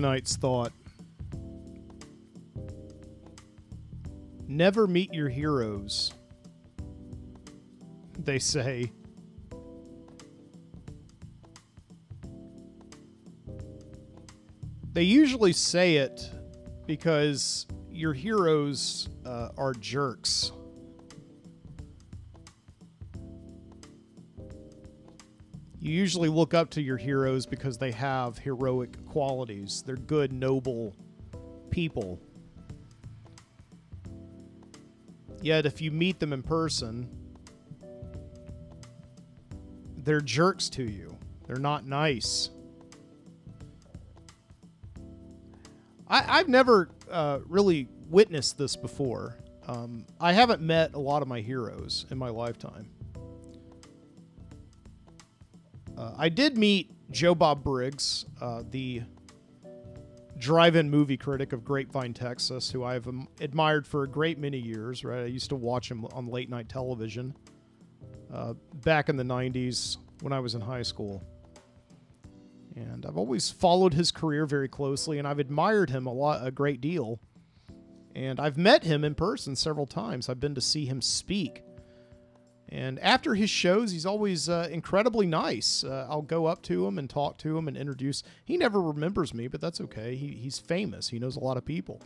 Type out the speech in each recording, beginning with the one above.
tonight's thought. Never meet your heroes. They say. They usually say it because your heroes uh, are jerks. You usually look up to your heroes because they have heroic qualities. They're good, noble people. Yet, if you meet them in person, they're jerks to you. They're not nice. I, have never uh, really witnessed this before. Um, I haven't met a lot of my heroes in my lifetime. Uh, I did meet Joe Bob Briggs, uh, the drive-in movie critic of Grapevine, Texas, who I've um, admired for a great many years. Right, I used to watch him on late night television uh, back in the '90s when I was in high school, and I've always followed his career very closely, and I've admired him a lot, a great deal. And I've met him in person several times. I've been to see him speak and after his shows, he's always uh, incredibly nice. Uh, I'll go up to him and talk to him and introduce. He never remembers me, but that's okay. He, he's famous. He knows a lot of people.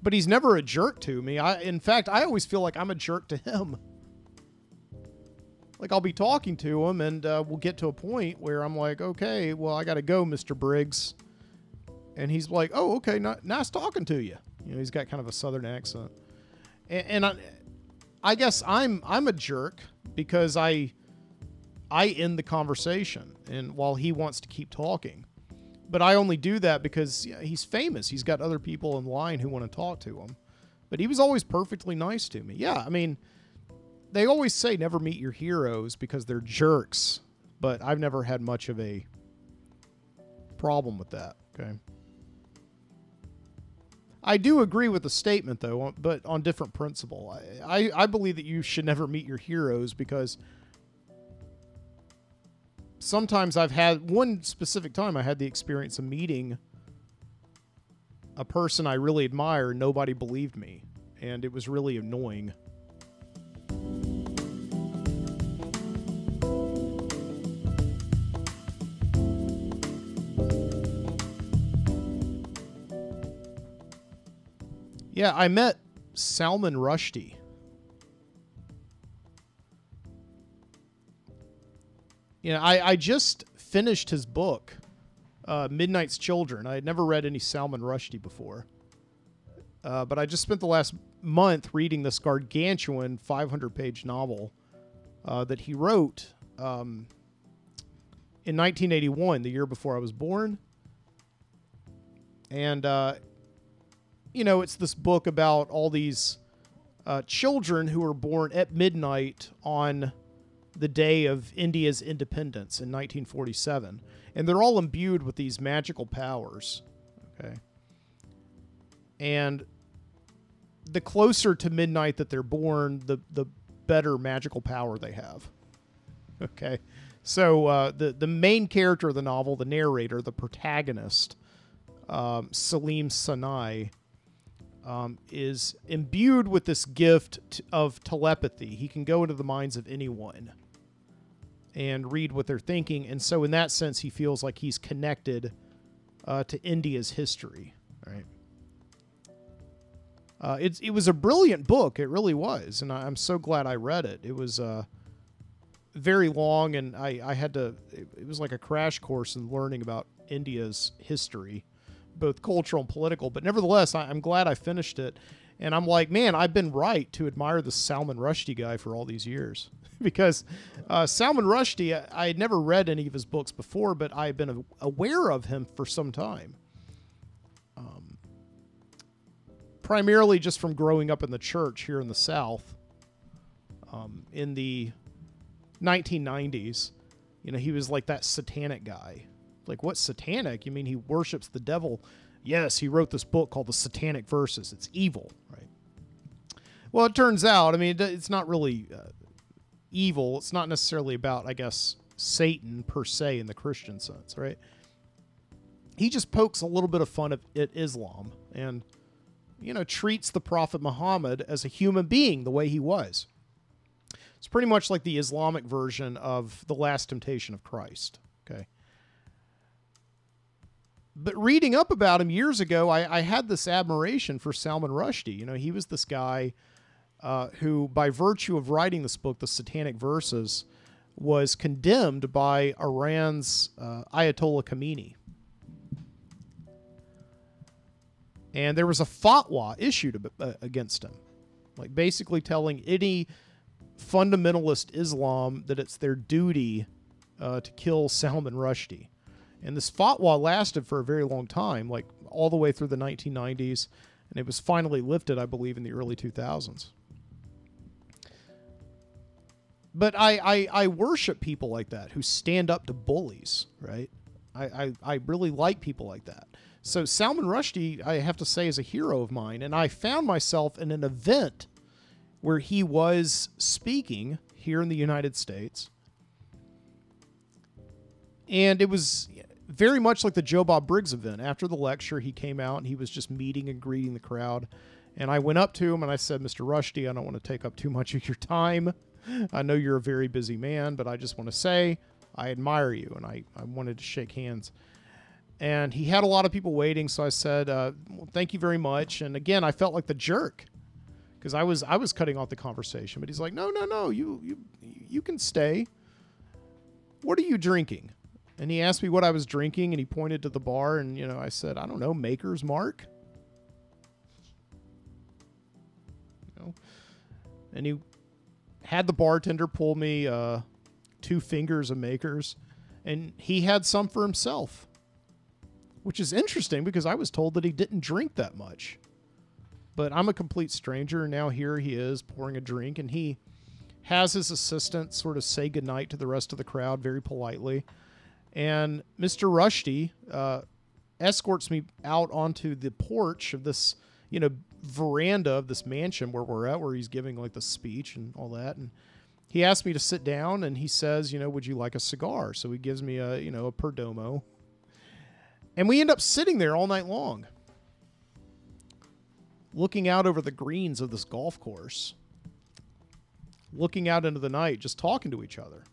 But he's never a jerk to me. I, in fact, I always feel like I'm a jerk to him. Like I'll be talking to him, and uh, we'll get to a point where I'm like, "Okay, well, I got to go, Mister Briggs," and he's like, "Oh, okay, nice talking to you." You know, he's got kind of a southern accent and, and I, I guess I'm I'm a jerk because I I end the conversation, and while he wants to keep talking, but I only do that because he's famous. He's got other people in line who want to talk to him. But he was always perfectly nice to me. Yeah, I mean, they always say never meet your heroes because they're jerks, but I've never had much of a problem with that. Okay. I do agree with the statement, though, but on different principle. I, I, I believe that you should never meet your heroes because sometimes I've had one specific time I had the experience of meeting a person I really admire. Nobody believed me, and it was really annoying. Yeah, I met Salman Rushdie. You know, I, I just finished his book, uh, Midnight's Children. I had never read any Salman Rushdie before. Uh, but I just spent the last month reading this gargantuan 500 page novel uh, that he wrote um, in 1981, the year before I was born. And uh, you know, it's this book about all these uh, children who were born at midnight on the day of India's independence in 1947. And they're all imbued with these magical powers. Okay. And the closer to midnight that they're born, the, the better magical power they have. Okay. So uh, the, the main character of the novel, the narrator, the protagonist, um, Salim Sinai, um, is imbued with this gift of telepathy. He can go into the minds of anyone and read what they're thinking. And so, in that sense, he feels like he's connected uh, to India's history. Right. Uh, it, it was a brilliant book. It really was. And I, am so glad I read it. It was uh, very long, and I, I had to, it, it was like a crash course in learning about India's history both cultural and political. But nevertheless, I, am glad I finished it. And I'm like, man, I've been right to admire the Salman Rushdie guy for all these years. because uh, Salman Rushdie, I, I, had never read any of his books before, but I had been aware of him for some time. Um, primarily just from growing up in the church here in the South um, in the 1990s. You know, he was like that satanic guy like, what's satanic? You mean he worships the devil? Yes, he wrote this book called The Satanic Verses. It's evil, right? Well, it turns out, I mean, it's not really uh, evil. It's not necessarily about, I guess, Satan per se in the Christian sense, right? He just pokes a little bit of fun at Islam and, you know, treats the Prophet Muhammad as a human being the way he was. It's pretty much like the Islamic version of the last temptation of Christ. But reading up about him years ago, I, I had this admiration for Salman Rushdie. You know, he was this guy uh, who, by virtue of writing this book, The Satanic Verses, was condemned by Iran's uh, Ayatollah Khomeini. And there was a fatwa issued uh, against him, like basically telling any fundamentalist Islam that it's their duty uh, to kill Salman Rushdie. And this fatwa lasted for a very long time, like all the way through the 1990s, and it was finally lifted, I believe, in the early 2000s. But I, I, I worship people like that who stand up to bullies, right? I, I, I really like people like that. So Salman Rushdie, I have to say, is a hero of mine, and I found myself in an event where he was speaking here in the United States. And it was very much like the Joe Bob Briggs event. After the lecture, he came out and he was just meeting and greeting the crowd. And I went up to him and I said, Mr. Rushdie, I don't want to take up too much of your time. I know you're a very busy man, but I just want to say I admire you. And I, I wanted to shake hands. And he had a lot of people waiting. So I said, uh, well, thank you very much. And again, I felt like the jerk because I was I was cutting off the conversation, but he's like, "No, no, no, you you you can stay. What are you drinking?" And he asked me what I was drinking, and he pointed to the bar, and you know, I said, "I don't know, Maker's Mark." You know, and he had the bartender pull me uh, two fingers of Maker's, and he had some for himself, which is interesting because I was told that he didn't drink that much. But I'm a complete stranger. And now here he is pouring a drink, and he has his assistant sort of say goodnight to the rest of the crowd very politely. And Mr. Rushdie uh, escorts me out onto the porch of this, you know, veranda of this mansion where we're at, where he's giving like the speech and all that. And he asked me to sit down, and he says, you know, would you like a cigar? So he gives me a, you know, a Perdomo. And we end up sitting there all night long looking out over the greens of this golf course, looking out into the night, just talking to each other.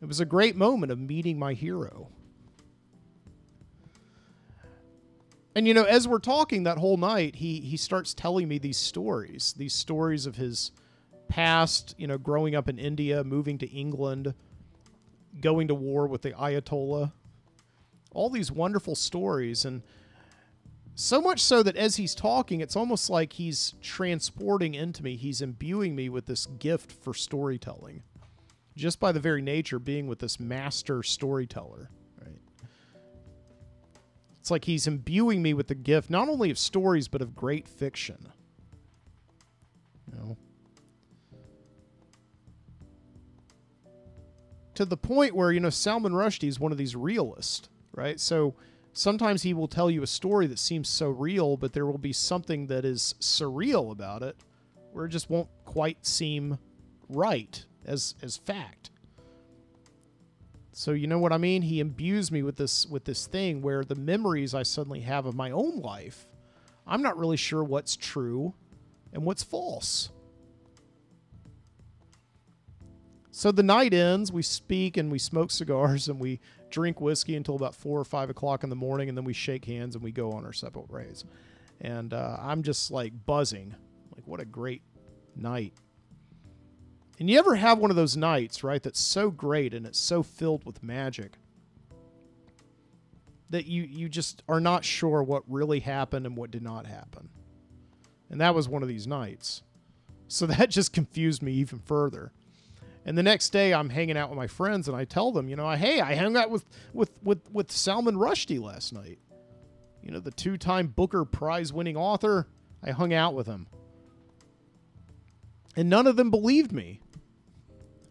It was a great moment of meeting my hero. And you know, as we're talking that whole night, he he starts telling me these stories, these stories of his past, you know, growing up in India, moving to England, going to war with the Ayatollah. All these wonderful stories and so much so that as he's talking, it's almost like he's transporting into me. He's imbuing me with this gift for storytelling, just by the very nature being with this master storyteller. Right? It's like he's imbuing me with the gift not only of stories but of great fiction. You know. To the point where you know Salman Rushdie is one of these realists, right? So sometimes he will tell you a story that seems so real, but there will be something that is surreal about it where it just won't quite seem right as as fact. So you know what I mean? He imbues me with this with this thing where the memories I suddenly have of my own life, I'm not really sure what's true and what's false. So the night ends, we speak and we smoke cigars and we drink whiskey until about four or five o'clock in the morning, and then we shake hands and we go on our separate ways. And uh, I'm just like buzzing, like what a great night. And you ever have one of those nights, right, that's so great and it's so filled with magic that you you just are not sure what really happened and what did not happen. And that was one of these nights. So that just confused me even further. And the next day, I'm hanging out with my friends, and I tell them, you know, hey, I hung out with with with with Salman Rushdie last night. You know, the two-time Booker Prize-winning author. I hung out with him, and none of them believed me.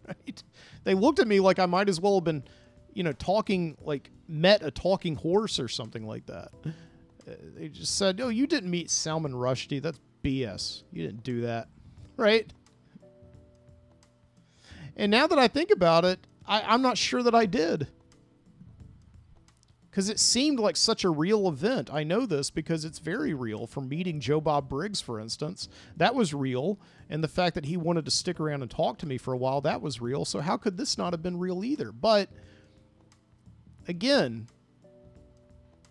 Right? They looked at me like I might as well have been, you know, talking like met a talking horse or something like that. Uh, they just said, "Oh, you didn't meet Salman Rushdie. That's BS. You didn't do that." Right? And now that I think about it, I, I'm not sure that I did. Because it seemed like such a real event. I know this because it's very real. From meeting Joe Bob Briggs, for instance, that was real. And the fact that he wanted to stick around and talk to me for a while, that was real. So how could this not have been real either? But again,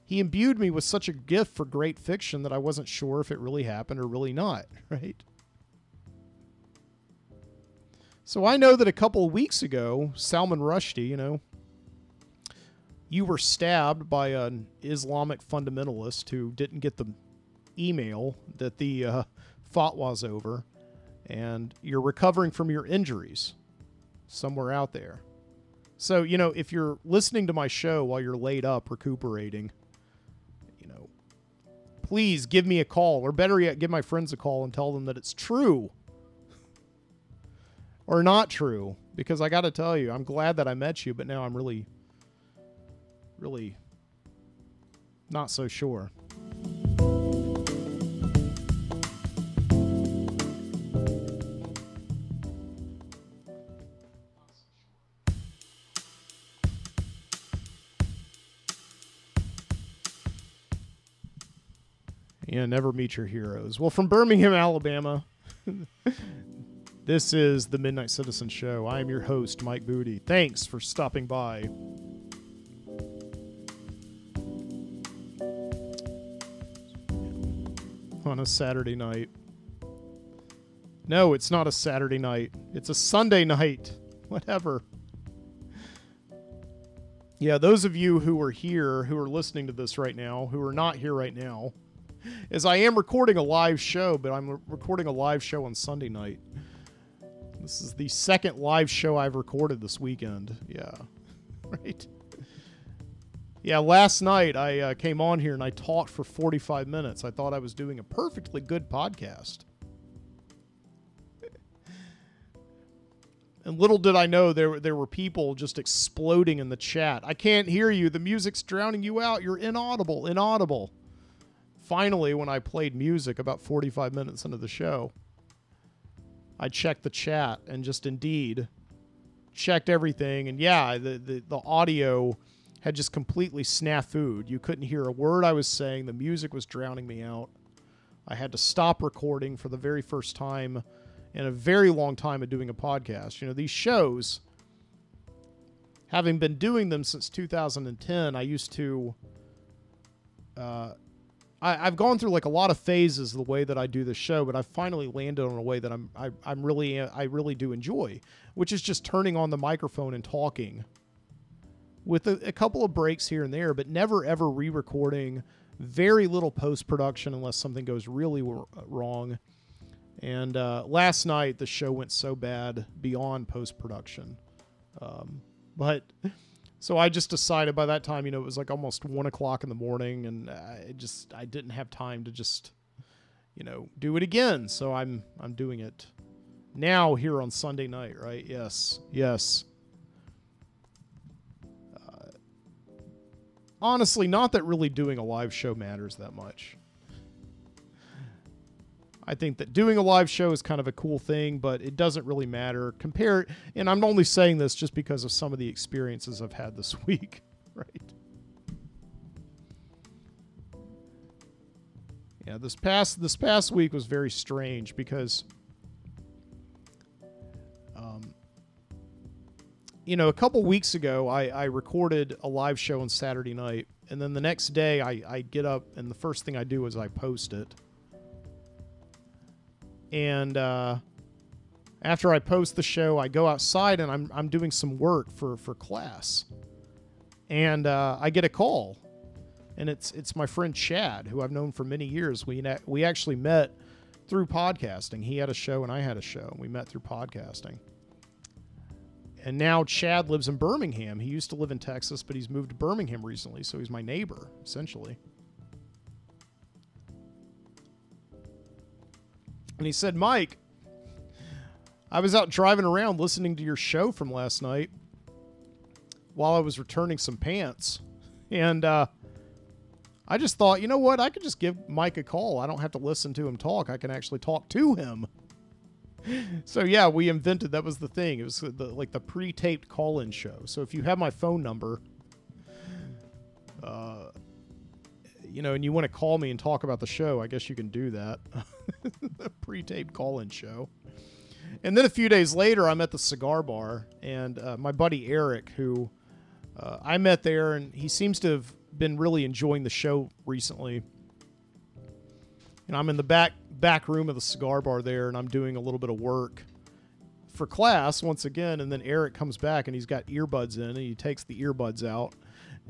he imbued me with such a gift for great fiction that I wasn't sure if it really happened or really not, right? So I know that a couple of weeks ago, Salman Rushdie, you know, you were stabbed by an Islamic fundamentalist who didn't get the email that the uh, fatwa's over, and you're recovering from your injuries somewhere out there. So, you know, if you're listening to my show while you're laid up recuperating, you know, please give me a call, or better yet, give my friends a call and tell them that it's true or not true. Because I got to tell you, I'm glad that I met you, but now I'm really, really not so sure. Yeah, never meet your heroes. Well, from Birmingham, Alabama, this is the Midnight Citizen Show. I am your host, Mike Boody. Thanks for stopping by. On a Saturday night. No, it's not a Saturday night. It's a Sunday night. Whatever. Yeah, those of you who are here, who are listening to this right now, who are not here right now, is I am recording a live show, but I'm recording a live show on Sunday night. This is the second live show I've recorded this weekend. Yeah, right. Yeah, last night I uh, came on here and I talked for 45 minutes. I thought I was doing a perfectly good podcast. And little did I know there there were people just exploding in the chat. I can't hear you. The music's drowning you out. You're inaudible, inaudible finally, when I played music about 45 minutes into the show, I checked the chat and just indeed checked everything. And yeah, the, the, the audio had just completely snafu'd. You couldn't hear a word I was saying. The music was drowning me out. I had to stop recording for the very first time in a very long time of doing a podcast. You know, these shows, having been doing them since 2010, I used to uh, I, have gone through like a lot of phases the way that I do the show, but I've finally landed on a way that I'm I, I'm really I really do enjoy, which is just turning on the microphone and talking, with a, a couple of breaks here and there, but never ever re-recording. Very little post production unless something goes really wrong. And uh, last night the show went so bad beyond post production, um, but so I just decided by that time, you know, it was like almost one o'clock in the morning, and I just I didn't have time to just, you know, do it again. So I'm I'm doing it now here on Sunday night, right? Yes, yes. Honestly, not that really doing a live show matters that much. I think that doing a live show is kind of a cool thing, but it doesn't really matter. Compare, and I'm only saying this just because of some of the experiences I've had this week, right? Yeah, this past this past week was very strange because, um, you know, a couple weeks ago I, I recorded a live show on Saturday night, and then the next day I, I get up and the first thing I do is I post it and uh, after I post the show, I go outside and I'm I'm doing some work for for class, and uh, I get a call, and it's it's my friend Chad, who I've known for many years. We we actually met through podcasting. He had a show and I had a show. We met through podcasting. And now Chad lives in Birmingham. He used to live in Texas, but he's moved to Birmingham recently, so he's my neighbor, essentially. And he said, Mike, I was out driving around listening to your show from last night while I was returning some pants. And uh, I just thought, you know what? I could just give Mike a call. I don't have to listen to him talk. I can actually talk to him. So yeah, we invented that was the thing. It was the, like the pre-taped call-in show. So if you have my phone number, uh, you know, and you want to call me and talk about the show, I guess you can do that. the pre-taped call-in show. And then a few days later, I'm at the cigar bar, and uh, my buddy Eric, who uh, I met there, and he seems to have been really enjoying the show recently. And I'm in the back back room of the cigar bar there, and I'm doing a little bit of work for class once again. And then Eric comes back, and he's got earbuds in, and he takes the earbuds out,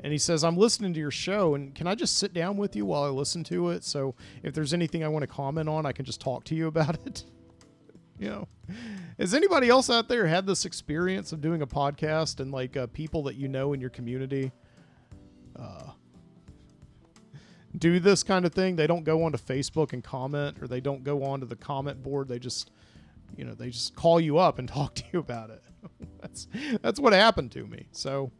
and he says, "I'm listening to your show, and can I just sit down with you while I listen to it? So if there's anything I want to comment on, I can just talk to you about it." you know has anybody else out there had this experience of doing a podcast and like uh, people that you know in your community uh, do this kind of thing. They don't go onto facebook and comment or they don't go onto the comment board. They just you know they just call you up and talk to you about it. That's that's what happened to me. So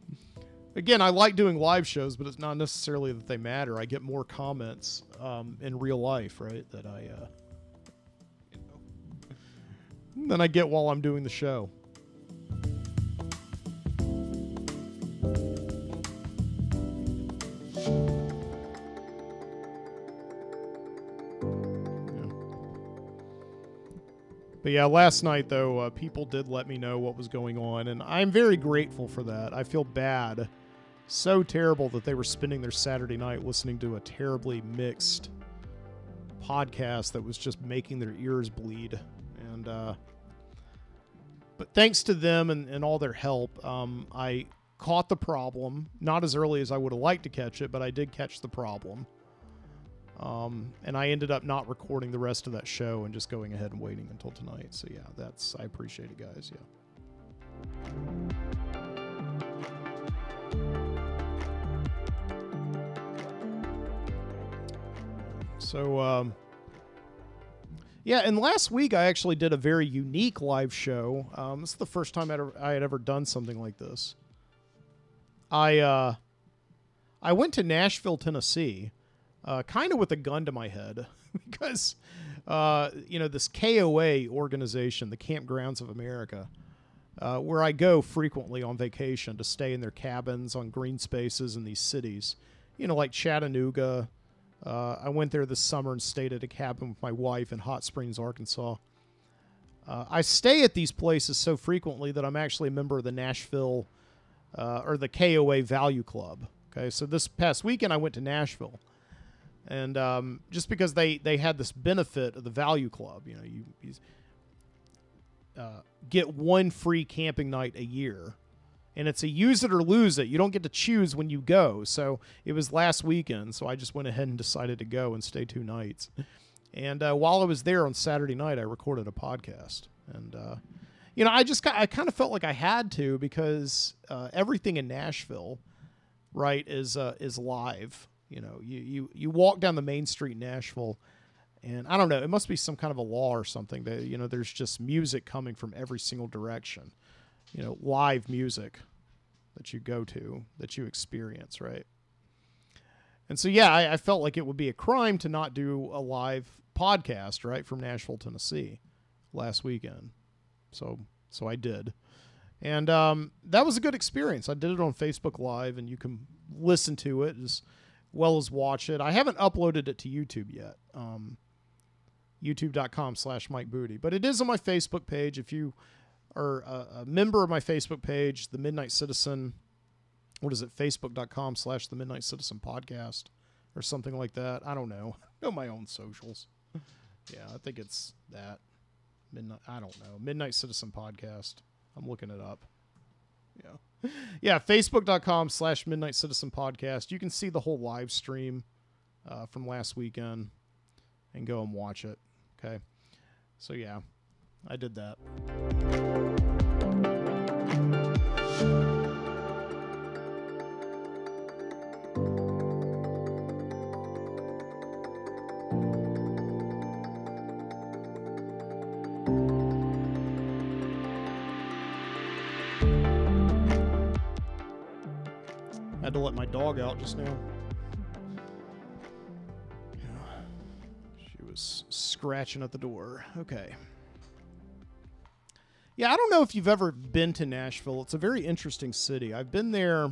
again i like doing live shows but it's not necessarily that they matter. I get more comments um, in real life right that i uh, than I get while I'm doing the show. But yeah, last night though, uh, people did let me know what was going on, and I'm very grateful for that. I feel bad, so terrible that they were spending their Saturday night listening to a terribly mixed podcast that was just making their ears bleed. And uh, but thanks to them and, and all their help, um, I caught the problem. Not as early as I would have liked to catch it, but I did catch the problem. Um, and I ended up not recording the rest of that show and just going ahead and waiting until tonight. So yeah, that's I appreciate it, guys. Yeah. So um, yeah, and last week I actually did a very unique live show. Um, this is the first time I'd I had ever done something like this. I uh, I went to Nashville, Tennessee, uh, kind of with a gun to my head because uh, you know this KOA organization, the Campgrounds of America, uh, where I go frequently on vacation to stay in their cabins on green spaces in these cities, you know, like Chattanooga, uh, I went there this summer and stayed at a cabin with my wife in Hot Springs, Arkansas. Uh, I stay at these places so frequently that I'm actually a member of the Nashville uh, or the KOA Value Club. Okay, so this past weekend I went to Nashville, and um, just because they they had this benefit of the Value Club, you know, you, you uh, get one free camping night a year and it's a use it or lose it. You don't get to choose when you go. So it was last weekend, so I just went ahead and decided to go and stay two nights. And uh, while I was there on Saturday night, I recorded a podcast, and uh, you know, I just I kind of felt like I had to because uh, everything in Nashville, right, is uh, is live. You know, you you you walk down the main street in Nashville. And I don't know, it must be some kind of a law or something that, you know, there's just music coming from every single direction you know, live music that you go to, that you experience, right? And so, yeah, I, I, felt like it would be a crime to not do a live podcast, right, from Nashville, Tennessee, last weekend. So, so I did, and um, that was a good experience. I did it on Facebook Live, and you can listen to it well as watch it. I haven't uploaded it to YouTube yet. Um, YouTube.com slash Mike Boody, but it is on my Facebook page. If you are a, a, member of my Facebook page, the Midnight Citizen. What is it? Facebook.com slash the Midnight Citizen podcast or something like that. I don't know. I know my own socials. yeah, I think it's that. Midnight. I don't know. Midnight Citizen podcast. I'm looking it up. Yeah. Yeah. Facebook.com slash Midnight Citizen podcast. You can see the whole live stream uh, from last weekend and go and watch it. Okay. So, yeah, I did that. Dog out just now. She was scratching at the door. Okay. Yeah, I don't know if you've ever been to Nashville. It's a very interesting city. I've been there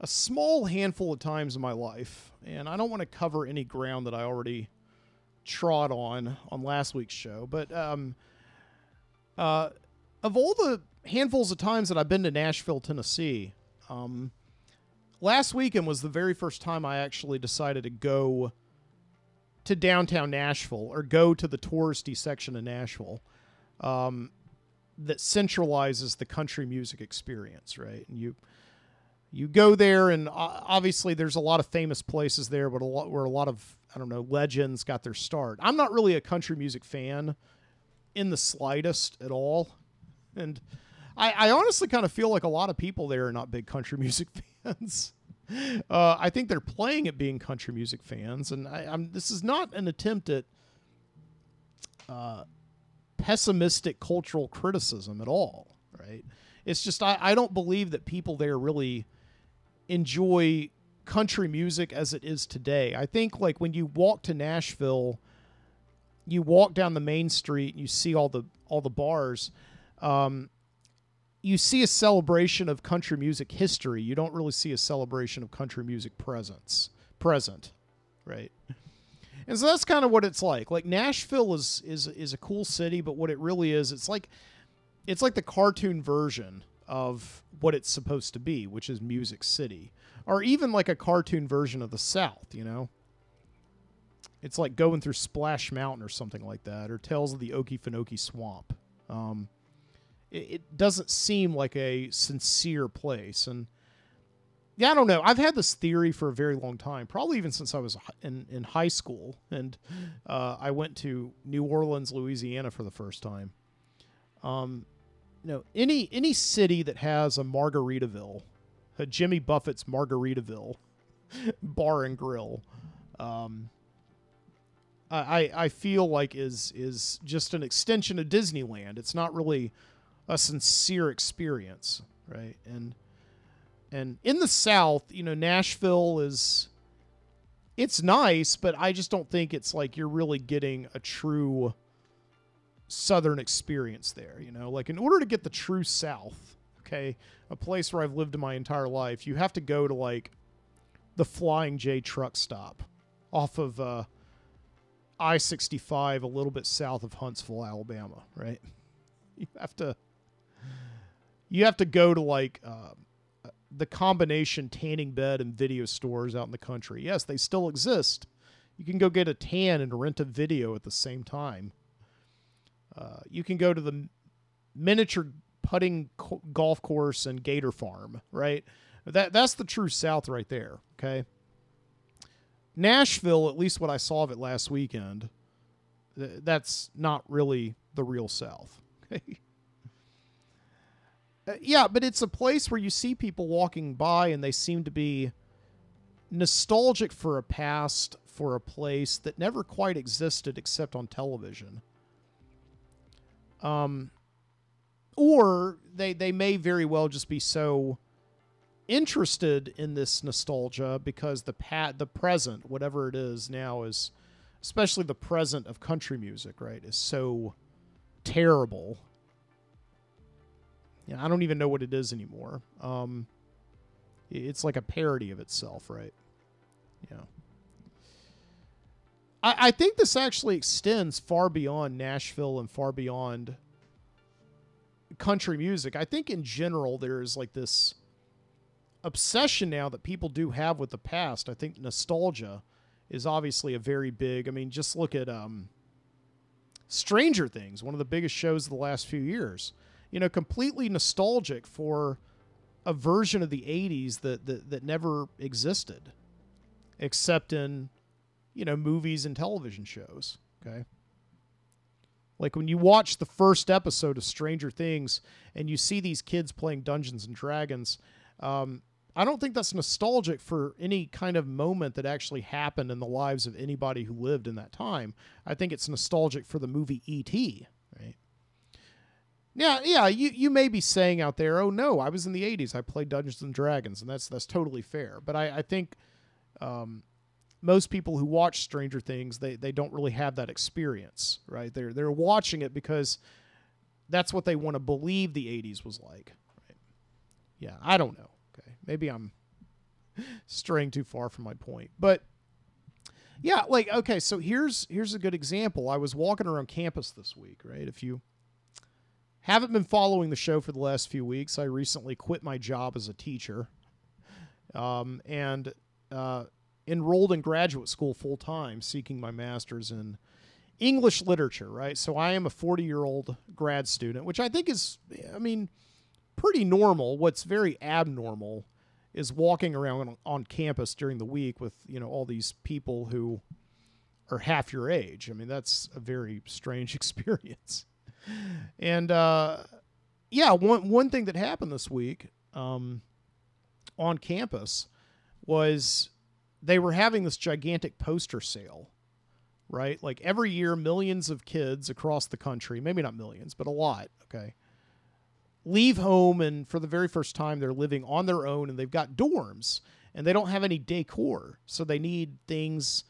a small handful of times in my life, and I don't want to cover any ground that I already trod on on last week's show. But um, uh, of all the handfuls of times that I've been to Nashville, Tennessee, um, last weekend was the very first time I actually decided to go to downtown Nashville or go to the touristy section of Nashville um, that centralizes the country music experience, right? And you you go there, and obviously there's a lot of famous places there, but a lot where a lot of I don't know legends got their start. I'm not really a country music fan in the slightest at all, and I, I honestly kind of feel like a lot of people there are not big country music fans. Uh, I think they're playing at being country music fans, and I, am This is not an attempt at uh, pessimistic cultural criticism at all, right? It's just I, I don't believe that people there really enjoy country music as it is today. I think like when you walk to Nashville, you walk down the main street and you see all the all the bars. Um, you see a celebration of country music history. You don't really see a celebration of country music presence present, right? And so that's kind of what it's like. Like Nashville is is is a cool city, but what it really is, it's like it's like the cartoon version of what it's supposed to be, which is Music City, or even like a cartoon version of the South, you know? It's like going through Splash Mountain or something like that, or Tales of the Okefenokee Swamp. Um, it, doesn't seem like a sincere place. And yeah, I don't know. I've had this theory for a very long time, probably even since I was in, in high school. And uh, I went to New Orleans, Louisiana for the first time. Um, you know, any any city that has a Margaritaville, a Jimmy Buffett's Margaritaville bar and grill, um, I I feel like is is just an extension of Disneyland. It's not really a sincere experience, right? And and in the South, you know, Nashville is it's nice, but I just don't think it's like you're really getting a true southern experience there you know like in order to get the true south okay a place where i've lived my entire life you have to go to like the flying j truck stop off of uh, i-65 a little bit south of huntsville alabama right you have to you have to go to like uh, the combination tanning bed and video stores out in the country yes they still exist you can go get a tan and rent a video at the same time uh, you can go to the miniature putting co- golf course and gator farm, right? That that's the true South right there. Okay. Nashville, at least what I saw of it last weekend, th- that's not really the real South. Okay. Uh, yeah, but it's a place where you see people walking by and they seem to be nostalgic for a past, for a place that never quite existed except on television. Um, or they they may very well just be so interested in this nostalgia because the pat the present whatever it is now is especially the present of country music right is so terrible yeah i don't even know what it is anymore um it's like a parody of itself right yeah I, I think this actually extends far beyond Nashville and far beyond country music. I think in general there's like this obsession now that people do have with the past. I think nostalgia is obviously a very big. I mean, just look at um, Stranger Things, one of the biggest shows of the last few years. You know, completely nostalgic for a version of the 80s that that, that never existed except in you know, movies and television shows. Okay. Like when you watch the first episode of Stranger Things and you see these kids playing Dungeons and Dragons, um, I don't think that's nostalgic for any kind of moment that actually happened in the lives of anybody who lived in that time. I think it's nostalgic for the movie E.T.? Yeah, yeah, you, you may be saying out there, oh no, I was in the 80s. I played Dungeons and Dragons, and that's that's totally fair. But I, I think um, most people who watch Stranger Things, they, they don't really have that experience, right? They're they're watching it because that's what they want to believe the 80s was like. Right? Yeah, I don't know. Okay. Maybe I'm straying too far from my point. But yeah, like okay, so here's here's a good example. I was walking around campus this week, right? If you haven't been following the show for the last few weeks, I recently quit my job as a teacher, um, and uh, enrolled in graduate school full time, seeking my master's in English literature. Right, so I am a 40 year old grad student, which I think is, I mean, pretty normal. What's very abnormal is walking around on, on campus during the week with you know all these people who are half your age. I mean, that's a very strange experience. And uh, yeah, one one thing that happened this week um, on campus was they were having this gigantic poster sale, right? Like every year, millions of kids across the country, maybe not millions, but a lot, okay, leave home and for the very first time they're living on their own and they've got dorms and they don't have any decor so they need things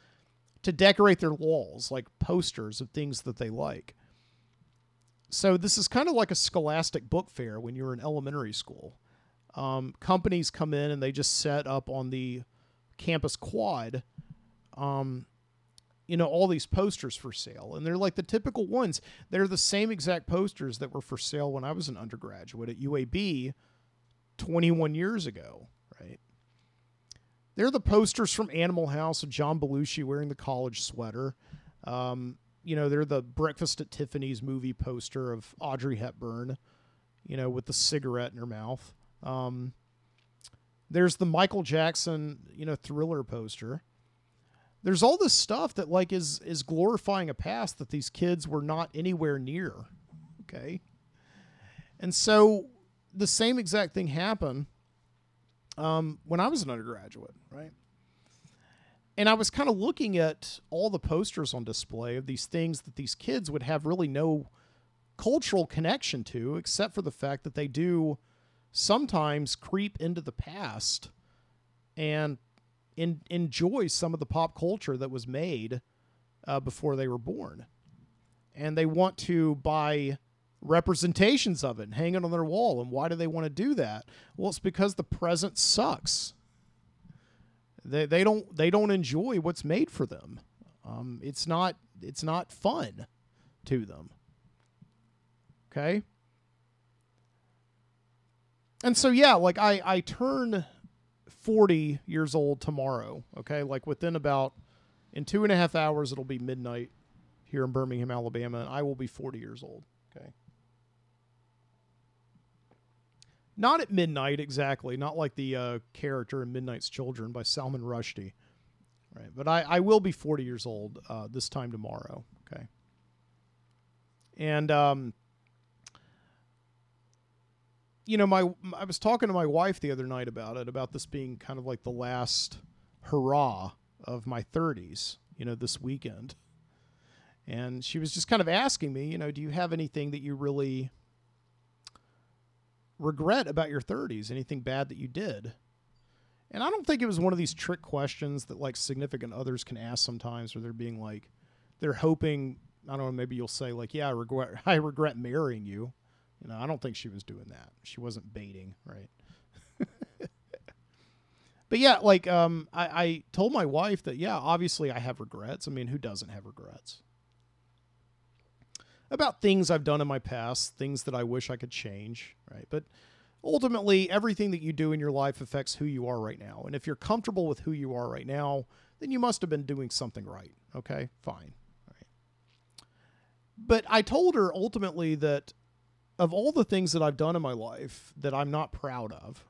to decorate their walls like posters of things that they like so this is kind of like a scholastic book fair when you're in elementary school. Um, companies come in and they just set up on the campus quad um, you know all these posters for sale. And they're like the typical ones. They're the same exact posters that were for sale when i was an undergraduate at uab 21 years ago right? They're the posters from animal house of john belushi wearing the college sweater. Um, you know they're the breakfast at tiffany's movie poster of audrey hepburn you know with the cigarette in her mouth. Um, there's the michael jackson you know thriller poster. There's all this stuff that like is is glorifying a past that these kids were not anywhere near okay? And so the same exact thing happened um, when i was an undergraduate right and i was kind of looking at all the posters on display of these things that these kids would have really no cultural connection to except for the fact that they do sometimes creep into the past and in, enjoy some of the pop culture that was made uh, before they were born. And they want to buy representations of it and hang it on their wall. And why do they want to do that? Well, it's because the present sucks. They, they don't they don't enjoy what's made for them. Um, it's not it's not fun to them. Okay. And so yeah, like I I turn 40 years old tomorrow. Okay. Like within about, in two and a half hours, it'll be midnight here in Birmingham, Alabama, and I will be 40 years old. Okay. Not at midnight exactly, not like the uh, character in Midnight's Children by Salman Rushdie. Right. But I, I will be 40 years old uh, this time tomorrow. Okay. And, um, you know, my I was talking to my wife the other night about it, about this being kind of like the last hurrah of my 30s, you know, this weekend. And she was just kind of asking me, you know, do you have anything that you really regret about your 30s? Anything bad that you did? And I don't think it was one of these trick questions that like significant others can ask sometimes where they're being like they're hoping, I don't know, maybe you'll say like, yeah, I regret I regret marrying you. You know, I don't think she was doing that. She wasn't baiting, right? but yeah, like um, I, I told my wife that yeah, obviously I have regrets. I mean, who doesn't have regrets? About things I've done in my past, things that I wish I could change, right? But ultimately, everything that you do in your life affects who you are right now. And if you're comfortable with who you are right now, then you must have been doing something right. Okay, fine. Right. But I told her ultimately that of all the things that I've done in my life that I'm not proud of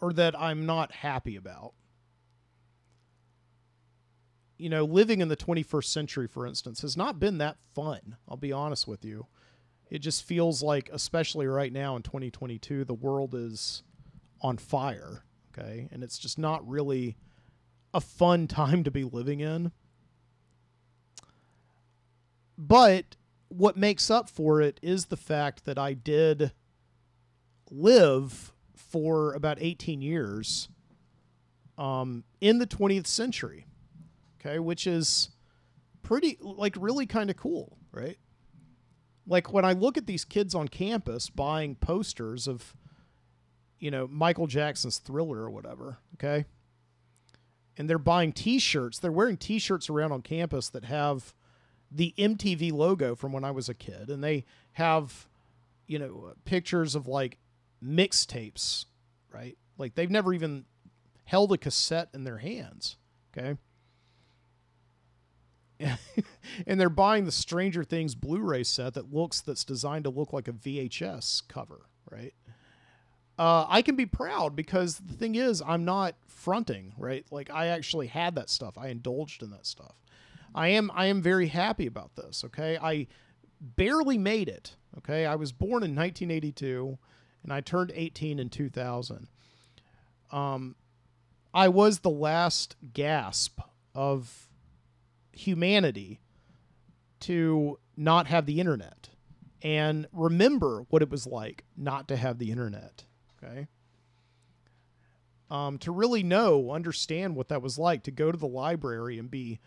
or that I'm not happy about, you know, living in the 21st century, for instance, has not been that fun. I'll be honest with you. It just feels like, especially right now in 2022, the world is on fire. Okay. And it's just not really a fun time to be living in. But what makes up for it is the fact that I did live for about 18 years um, in the 20th century, okay, which is pretty, like, really kind of cool, right? Like when I look at these kids on campus buying posters of, you know, Michael Jackson's Thriller or whatever, okay? And they're buying t shirts. They're wearing t shirts around on campus that have the MTV logo from when I was a kid. And they have, you know, pictures of like mixtapes, right? Like they've never even held a cassette in their hands, okay? and they're buying the Stranger Things Blu-ray set that looks that's designed to look like a VHS cover, right? Uh, I can be proud because the thing is, I'm not fronting, right? Like I actually had that stuff. I indulged in that stuff. I am I am very happy about this. Okay, I barely made it. Okay, I was born in 1982, and I turned 18 in 2000. Um, I was the last gasp of humanity to not have the internet and remember what it was like not to have the internet. Okay. Um, to really know, understand what that was like, to go to the library and be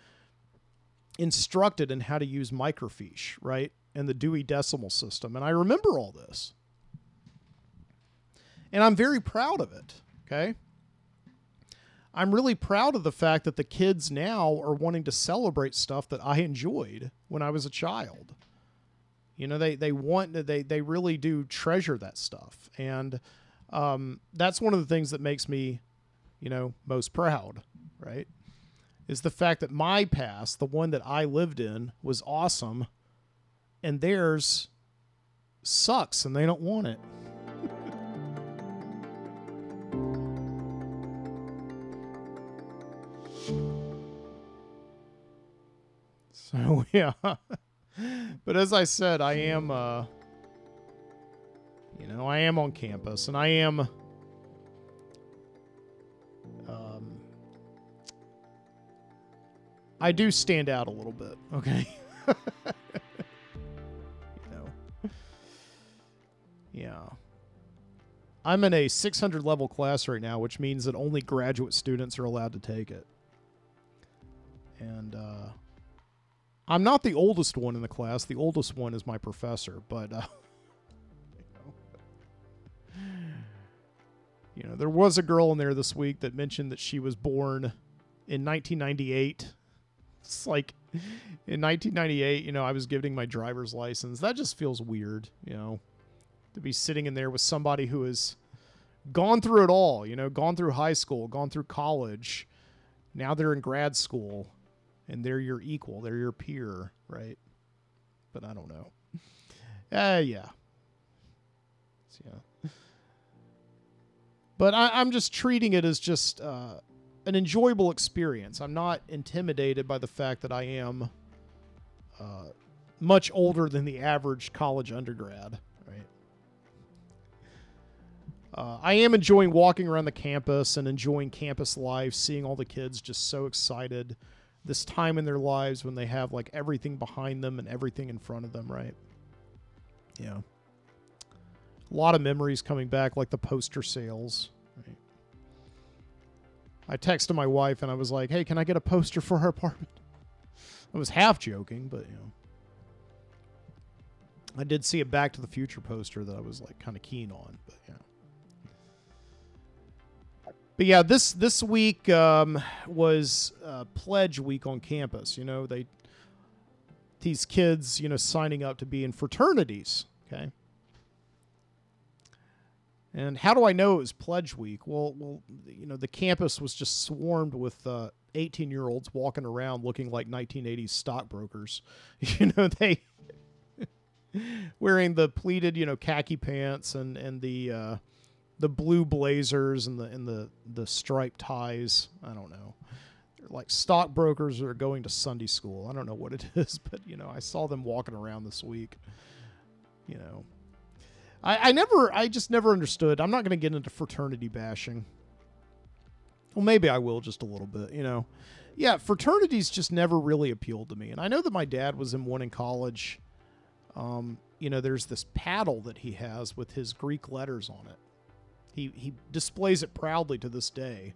instructed in how to use microfiche, right? And the Dewey Decimal System. And I remember all this. And I'm very proud of it. Okay. I'm really proud of the fact that the kids now are wanting to celebrate stuff that I enjoyed when I was a child. You know, they they want they they really do treasure that stuff, and um, that's one of the things that makes me, you know, most proud. Right, is the fact that my past, the one that I lived in, was awesome, and theirs sucks, and they don't want it. So yeah. but as I said, I am uh you know, I am on campus and I am um I do stand out a little bit, okay? you know. Yeah. I'm in a 600 level class right now, which means that only graduate students are allowed to take it. And uh I'm not the oldest one in the class. The oldest one is my professor, but uh, you, know, there was a girl in there this week that mentioned that she was born in 1998. It's like in 1998, you know, I was giving my driver's license. That just feels weird, you know, to be sitting in there with somebody who has gone through it all, you know, gone through high school, gone through college. Now they're in grad school and they're your equal, they're your peer, right? But I don't know. Uh, yeah. yeah. But I, am just treating it as just uh, an enjoyable experience. I'm not intimidated by the fact that I am uh, much older than the average college undergrad, right? Uh, I am enjoying walking around the campus and enjoying campus life, seeing all the kids just so excited this time in their lives when they have like everything behind them and everything in front of them, right? Yeah. A lot of memories coming back, like the poster sales. Right? I texted my wife and I was like, hey, can I get a poster for our apartment? I was half joking, but you know. I did see a Back to the Future poster that I was like kind of keen on, but yeah. But yeah, this this week um, was uh, pledge week on campus. You know, they these kids, you know, signing up to be in fraternities. Okay. And how do I know it was pledge week? Well, well, you know, the campus was just swarmed with 18 uh, year olds walking around looking like 1980s stockbrokers. You know, they wearing the pleated, you know, khaki pants and and the uh, the blue blazers and the and the the striped ties. I don't know. They're like stockbrokers are going to Sunday school. I don't know what it is, but you know, I saw them walking around this week. You know, I, I never, I just never understood. I'm not going to get into fraternity bashing. Well, maybe I will just a little bit. You know, yeah, fraternities just never really appealed to me. And I know that my dad was in one in college. Um, you know, there's this paddle that he has with his Greek letters on it. He he displays it proudly to this day,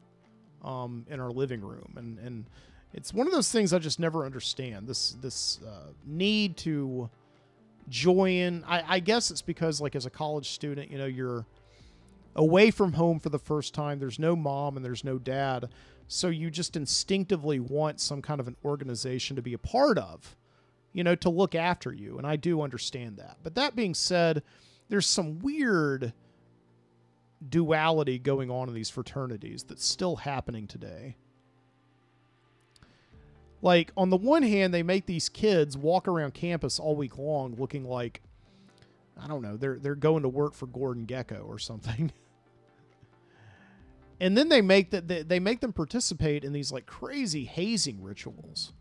um, in our living room, and and it's one of those things I just never understand. This this uh, need to, join. I, I guess it's because, like, as a college student, you know, you're away from home for the first time. There's no mom and there's no dad. So you just instinctively want some kind of an organization to be a part of, you know, to look after you. And I do understand that. But that being said, there's some weird duality going on in these fraternities that's still happening today. Like, on the one hand, they make these kids walk around campus all week long looking like, I don't know, they're, they're going to work for Gordon Gekko or something. and then they make that they, they make them participate in these like crazy hazing rituals.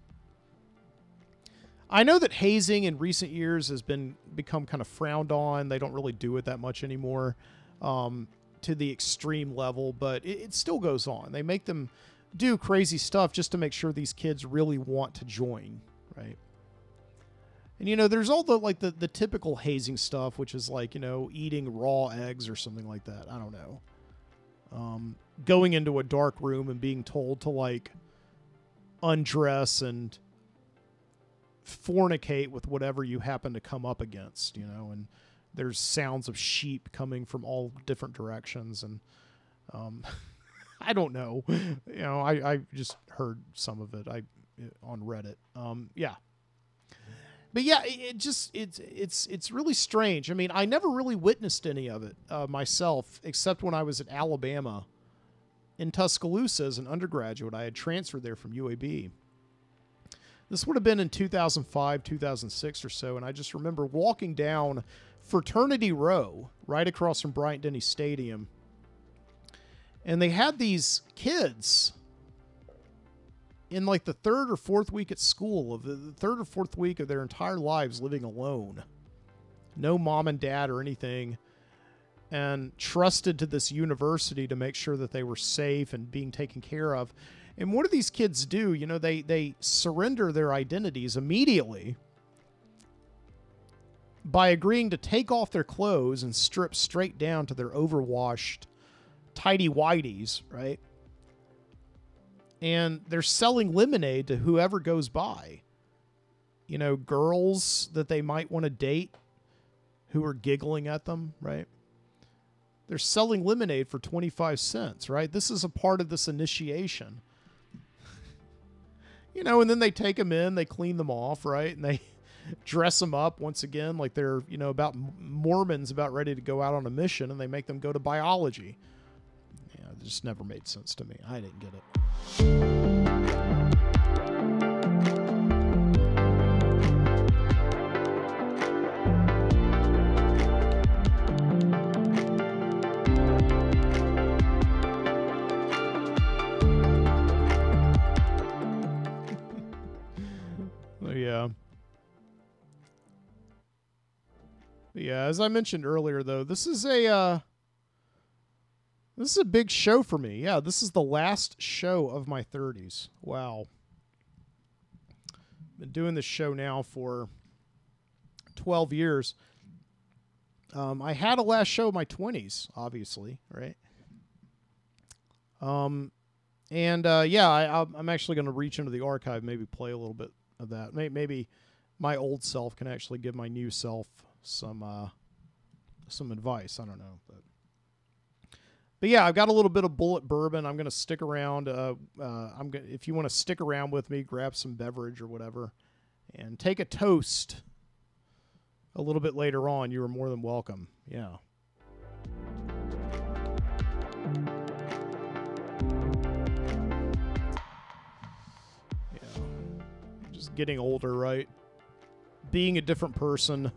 I know that hazing in recent years has been become kind of frowned on. They don't really do it that much anymore um, to the extreme level, but it, it still goes on. They make them do crazy stuff just to make sure these kids really want to join, right? And you know, there's all the like the the typical hazing stuff, which is like you know eating raw eggs or something like that. I don't know. Um, going into a dark room and being told to like undress and fornicate with whatever you happen to come up against, you know, and there's sounds of sheep coming from all different directions and um, I don't know. You know, I, I just heard some of it I on Reddit. Um, yeah. But yeah, it, just it's it's it's really strange. I mean, I never really witnessed any of it uh, myself, except when I was at Alabama in Tuscaloosa as an undergraduate. I had transferred there from UAB. This would have been in 2005, 2006 or so, and I just remember walking down Fraternity Row right across from Bryant Denny Stadium. And they had these kids in like the third or fourth week at school of the, third or fourth week of their entire lives living alone. No mom and dad or anything. And trusted to this university to make sure that they were safe and being taken care of. And what do these kids do? You know they they surrender their identities immediately by agreeing to take off their clothes and strip straight down to their overwashed tidy whiteys, right? And they're selling lemonade to whoever goes by. You know, girls that they might want to date who are giggling at them, right? They're selling lemonade for 25 cents, right? This is a part of this initiation. you know, and then they take them in, they clean them off, right? And they dress them up once again like they're, you know, about Mormons about ready to go out on a mission and they make them go to biology Yeah, it just never made sense to me. I didn't get it. yeah. Yeah, as I mentioned earlier though, this is a uh this is a big show for me. Yeah, this is the last show of my 30s. Wow. Been doing this show now for 12 years. Um, I had a last show of my 20s, obviously, right? Um, and uh, yeah, I, I'm actually going to reach into the archive, maybe play a little bit of that. Maybe my old self can actually give my new self some uh, some advice. I don't know, but but yeah, I've got a little bit of Bulleit bourbon. I'm to stick around. Uh, uh, I'm gonna if you want to stick around with me, grab some beverage or whatever, and take a toast. A little bit later on, you are more than welcome. Yeah. Yeah. Just getting older, right? Being a different person.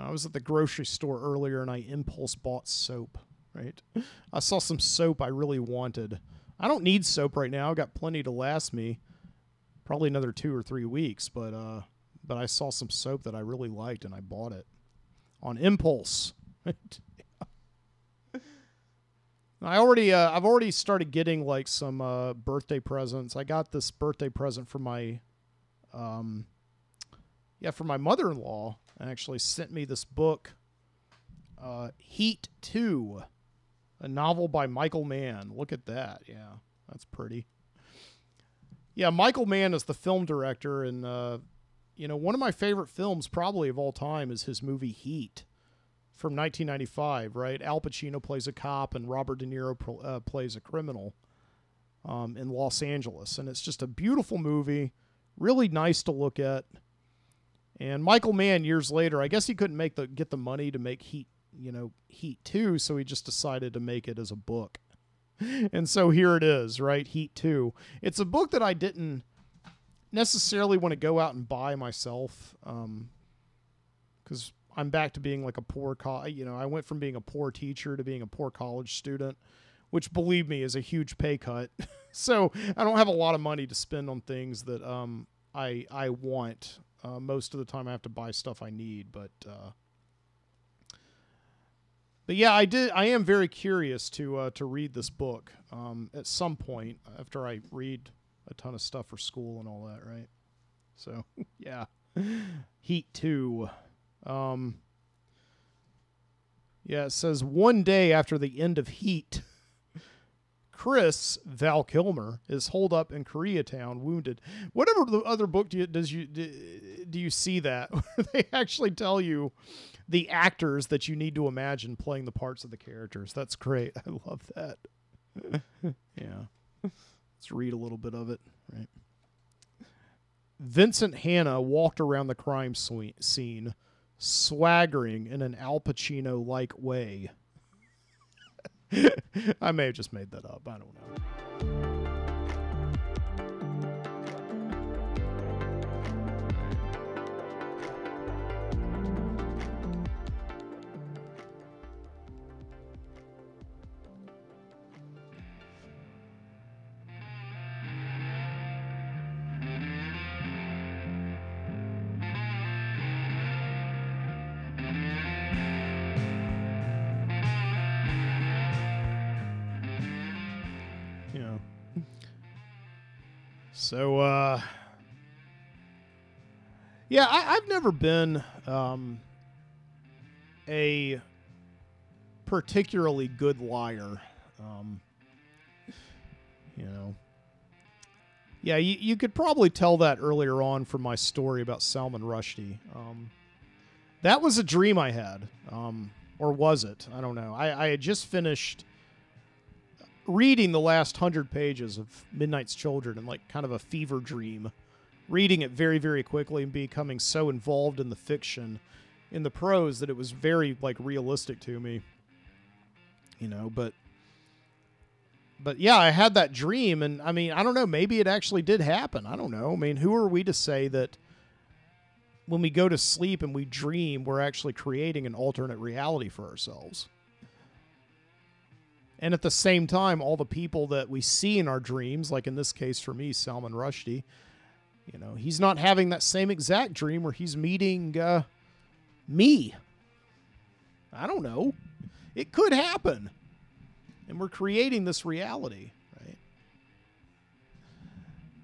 I was at the grocery store earlier and I impulse bought soap, right? I saw some soap I really wanted. I don't need soap right now. I've got plenty to last me probably another 2 or 3 weeks, but uh but I saw some soap that I really liked and I bought it on impulse. I already uh, I've already started getting like some uh, birthday presents. I got this birthday present for my um yeah, for my mother-in-law actually sent me this book, uh, Heat 2, a novel by Michael Mann. Look at that. Yeah, that's pretty. Yeah, Michael Mann is the film director, and, uh, you know, one of my favorite films, probably of all time, is his movie Heat from 1995. Right, Al Pacino plays a cop and Robert De Niro uh, plays a criminal um, in Los Angeles, and it's just a beautiful movie, really nice to look at. And Michael Mann, years later, I guess he couldn't make the get the money to make Heat, you know, Heat Two, so he just decided to make it as a book. And so here it is, right? Heat Two. It's a book that I didn't necessarily want to go out and buy myself, because um, I'm back to being like a poor, co- you know, I went from being a poor teacher to being a poor college student, which believe me is a huge pay cut. so I don't have a lot of money to spend on things that um, I I want. Uh, most of the time, I have to buy stuff I need, but. Uh, but yeah, I did. I am very curious to uh, to read this book um, at some point after I read a ton of stuff for school and all that, right? So yeah, Heat two. Um, yeah, it says one day after the end of Heat, Chris Val Kilmer is holed up in Koreatown, wounded. Whatever the other book do you, does you do you see that they actually tell you the actors that you need to imagine playing the parts of the characters? That's great. I love that. yeah. Let's read a little bit of it, right? Vincent Hanna walked around the crime scene, swaggering in an Al Pacino like way. I may have just made that up. I don't know. So, uh, yeah, I, have never been um, a particularly good liar. Um, you know, yeah, you, you could probably tell that earlier on from my story about Salman Rushdie. Um, that was a dream I had, um, or was it? I don't know. I, I had just finished reading the last hundred pages of Midnight's Children in like kind of a fever dream, reading it very, very quickly and becoming so involved in the fiction, in the prose that it was very like realistic to me. You know, but but yeah, I had that dream, and I mean, I don't know, maybe it actually did happen. I don't know. I mean, who are we to say that when we go to sleep and we dream, we're actually creating an alternate reality for ourselves? And at the same time, all the people that we see in our dreams, like in this case for me, Salman Rushdie, you know, he's not having that same exact dream where he's meeting uh, me. I don't know. It could happen. And we're creating this reality, right?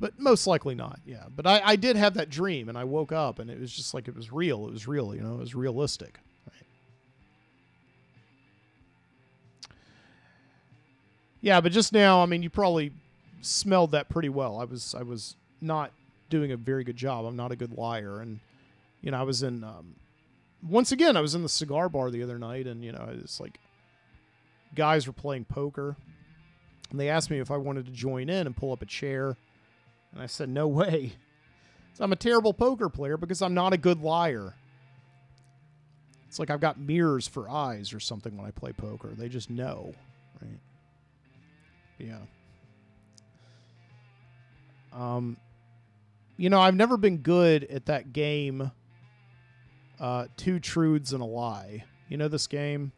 But most likely not, yeah. But I, I did have that dream and I woke up and it was just like it was real. It was real, you know, it was realistic. Yeah, but just now, I mean, you probably smelled that pretty well. I was I was not doing a very good job. I'm not a good liar, and you know, I was in. Um, once again, I was in the cigar bar the other night, and you know, it's like guys were playing poker, and they asked me if I wanted to join in and pull up a chair, and I said no way. So I'm a terrible poker player because I'm not a good liar. It's like I've got mirrors for eyes or something when I play poker. They just know, right? Yeah. Um, you know, I've never been good at that game. Uh, two truths and a lie. You know this game?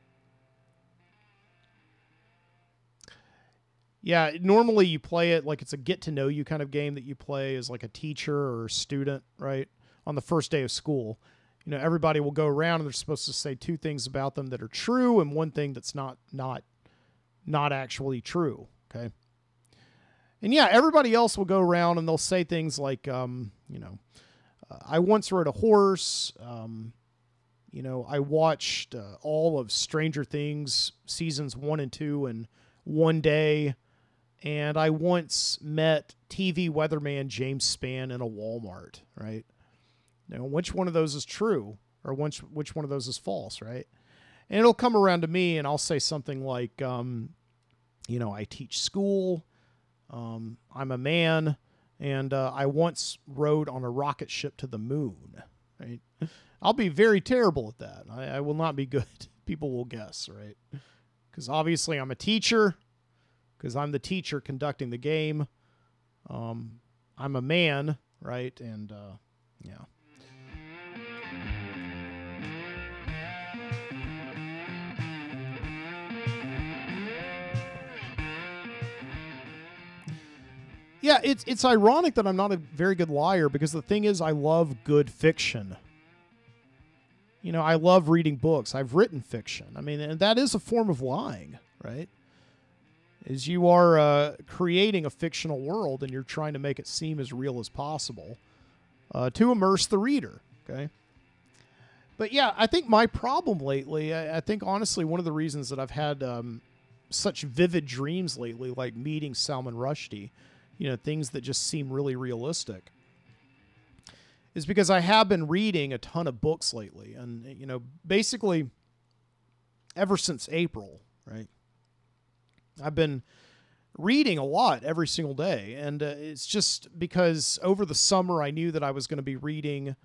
Yeah, normally you play it like it's a get to know you kind of game that you play as like a teacher or student, right? On the first day of school. You know, everybody will go around and they're supposed to say two things about them that are true and one thing that's not not not actually true, Okay. And yeah, everybody else will go around and they'll say things like, um, you know, uh, I once rode a horse. Um, you know, I watched uh, all of Stranger Things seasons one and two in one day. And I once met TV weatherman James Spann in a Walmart, right? Now, which one of those is true or which which one of those is false, right? And it'll come around to me, and I'll say something like, um, you know, I teach school. Um, I'm a man, and uh, I once rode on a rocket ship to the moon. Right? I'll be very terrible at that. I, I will not be good. People will guess, right? Because obviously I'm a teacher. Because I'm the teacher conducting the game. Um, I'm a man, right? And uh, yeah. Yeah, it's it's ironic that I'm not a very good liar because the thing is I love good fiction. You know, I love reading books. I've written fiction. I mean, and that is a form of lying, right? Is you are uh, creating a fictional world and you're trying to make it seem as real as possible uh, to immerse the reader. Okay. But yeah, I think my problem lately, I, I think honestly, one of the reasons that I've had um, such vivid dreams lately, like meeting Salman Rushdie, you know, things that just seem really realistic, is because I have been reading a ton of books lately. And, you know, basically ever since April, right? I've been reading a lot every single day. And uh, it's just because over the summer I knew that I was going to be reading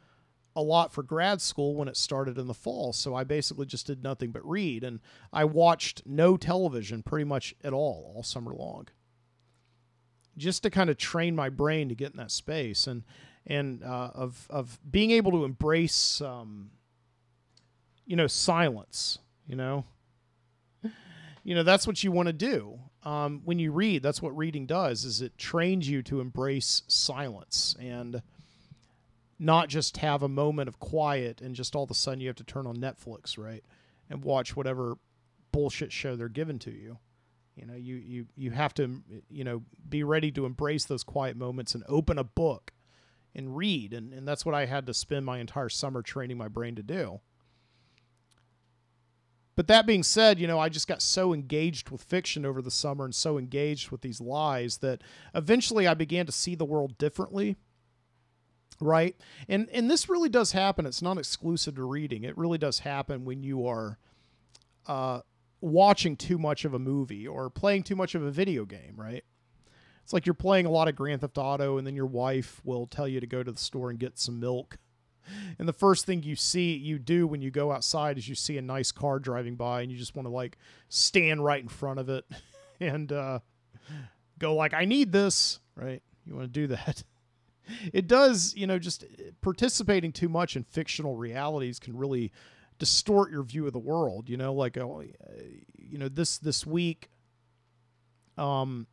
a lot for grad school when it started in the fall. So I basically just did nothing but read. And I watched no television pretty much at all, all summer long just to kind of train my brain to get in that space and and uh, of of being able to embrace um, you know silence you know? You know that's what you want to do. Um, when you read that's what reading does is it trains you to embrace silence and not just have a moment of quiet and just all of a sudden you have to turn on netflix right and watch whatever bullshit show they're given to you you know, you you you have to you know be ready to embrace those quiet moments and open a book and read, and and that's what I had to spend my entire summer training my brain to do. But that being said, you know, I just got so engaged with fiction over the summer and so engaged with these lies that eventually I began to see the world differently. Right? And and this really does happen. It's not exclusive to reading. It really does happen when you are uh, watching too much of a movie or playing too much of a video game, right? It's like you're playing a lot of Grand Theft Auto and then your wife will tell you to go to the store and get some milk. And the first thing you see you do when you go outside is you see a nice car driving by and you just want to like stand right in front of it and uh, go like I need this, right? You want to do that. It does, you know, just participating too much in fictional realities can really distort your view of the world. You know, like uh, you know this this week, um,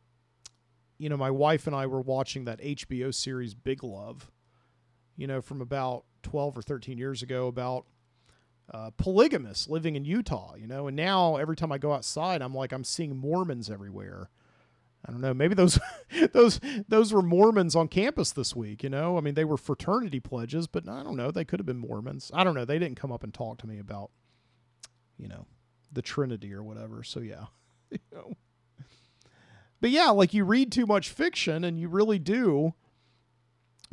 you know, my wife and I were watching that HBO series Big Love. You know, from about twelve or thirteen years ago about uh, polygamists living in Utah. You know, and now every time I go outside, I'm like I'm seeing Mormons everywhere. I don't know. Maybe those those those were Mormons on campus this week. You know, I mean, they were fraternity pledges, but I don't know. They could have been Mormons. I don't know. They didn't come up and talk to me about, you know, the Trinity or whatever. So yeah, you know. But yeah, like you read too much fiction, and you really do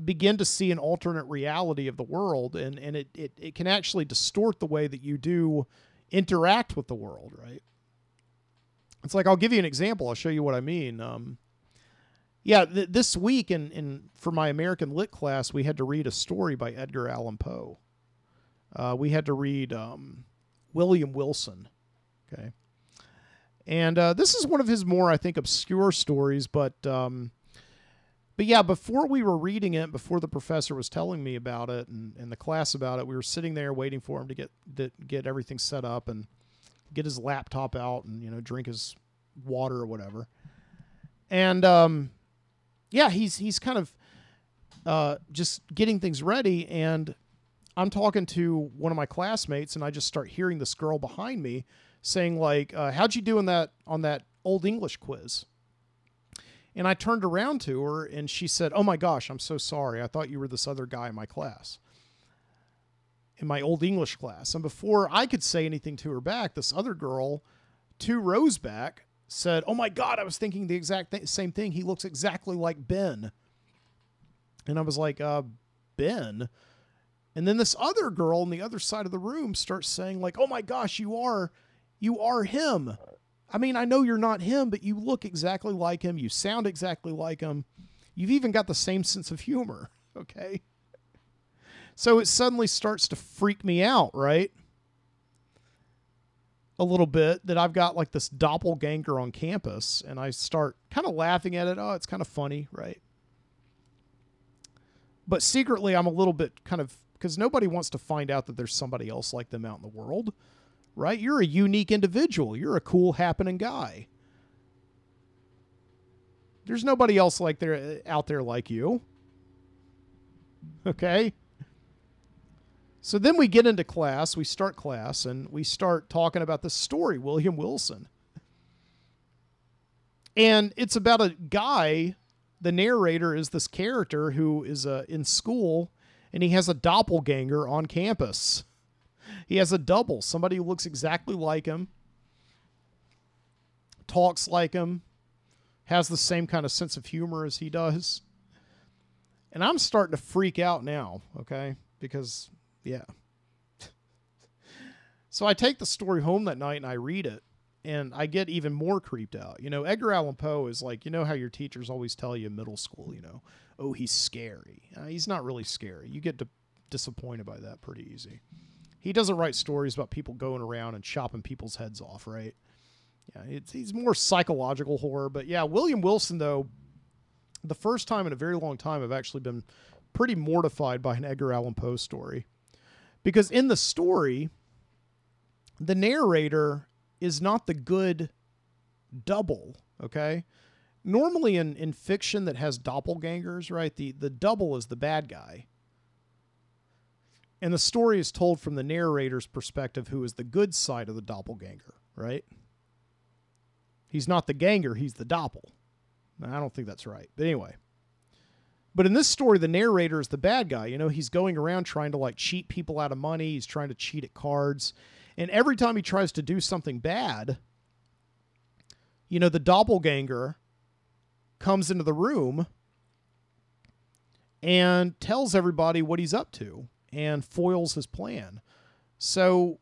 begin to see an alternate reality of the world, and and it it, it can actually distort the way that you do interact with the world, right? It's like I'll give you an example. I'll show you what I mean. Um, yeah, th- this week in, in for my American Lit class, we had to read a story by Edgar Allan Poe. Uh, we had to read um, William Wilson. Okay, and uh, this is one of his more, I think, obscure stories. But um, but yeah, before we were reading it, before the professor was telling me about it and, and the class about it, we were sitting there waiting for him to get to get everything set up and get his laptop out and you know drink his water or whatever. And um, yeah, he's he's kind of uh, just getting things ready, and I'm talking to one of my classmates, and I just start hearing this girl behind me saying like, uh, "How'd you do in that on that old English quiz?" And I turned around to her, and she said, "Oh my gosh, I'm so sorry. I thought you were this other guy in my class." In my old English class. And before I could say anything to her back, this other girl, two rows back, said, Oh my God, I was thinking the exact th- same thing. He looks exactly like Ben. And I was like, uh, Ben? And then this other girl on the other side of the room starts saying, like, oh my gosh, you are, you are him. I mean, I know you're not him, but you look exactly like him. You sound exactly like him. You've even got the same sense of humor. Okay. So it suddenly starts to freak me out, right? A little bit that I've got like this doppelganger on campus, and I start kind of laughing at it. Oh, it's kind of funny, right? But secretly, I'm a little bit kind of because nobody wants to find out that there's somebody else like them out in the world, right? You're a unique individual. You're a cool, happening guy. There's nobody else like there uh, out there like you. Okay? So then we get into class, we start class, and we start talking about the story, William Wilson. And it's about a guy, the narrator is this character who is uh, in school and he has a doppelganger on campus. He has a double, somebody who looks exactly like him, talks like him, has the same kind of sense of humor as he does. And I'm starting to freak out now, okay? Because, yeah. so I take the story home that night and I read it, and I get even more creeped out. You know, Edgar Allan Poe is like, you know how your teachers always tell you in middle school, you know, oh, he's scary. Uh, he's not really scary. You get disappointed by that pretty easy. He doesn't write stories about people going around and chopping people's heads off, right? Yeah, it's, he's more psychological horror. But yeah, William Wilson, though, the first time in a very long time, I've actually been pretty mortified by an Edgar Allan Poe story. Because in the story, the narrator is not the good double, okay? normally in, in fiction that has doppelgangers, right, the, the double is the bad guy. And the story is told from the narrator's perspective, who is the good side of the doppelganger, right? He's not the ganger, he's the doppel. I don't think that's right. But anyway. But in this story, the narrator is the bad guy. You know, he's going around trying to like cheat people out of money. He's trying to cheat at cards. And every time he tries to do something bad, you know, the doppelganger comes into the room and tells everybody what he's up to and foils his plan. So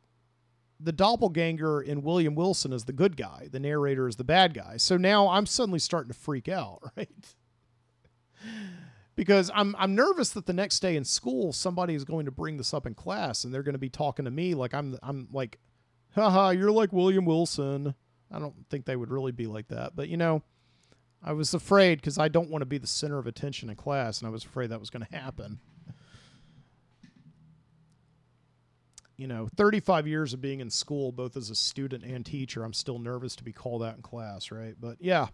the doppelganger in William Wilson is the good guy, the narrator is the bad guy. So now I'm suddenly starting to freak out, right? Because I'm I'm nervous that the next day in school somebody is going to bring this up in class and they're going to be talking to me like I'm I'm like haha you're like William Wilson. I don't think they would really be like that, but you know, I was afraid because I don't want to be the center of attention in class, and I was afraid that was going to happen. You know, 35 years of being in school, both as a student and teacher, I'm still nervous to be called out in class, right? But yeah.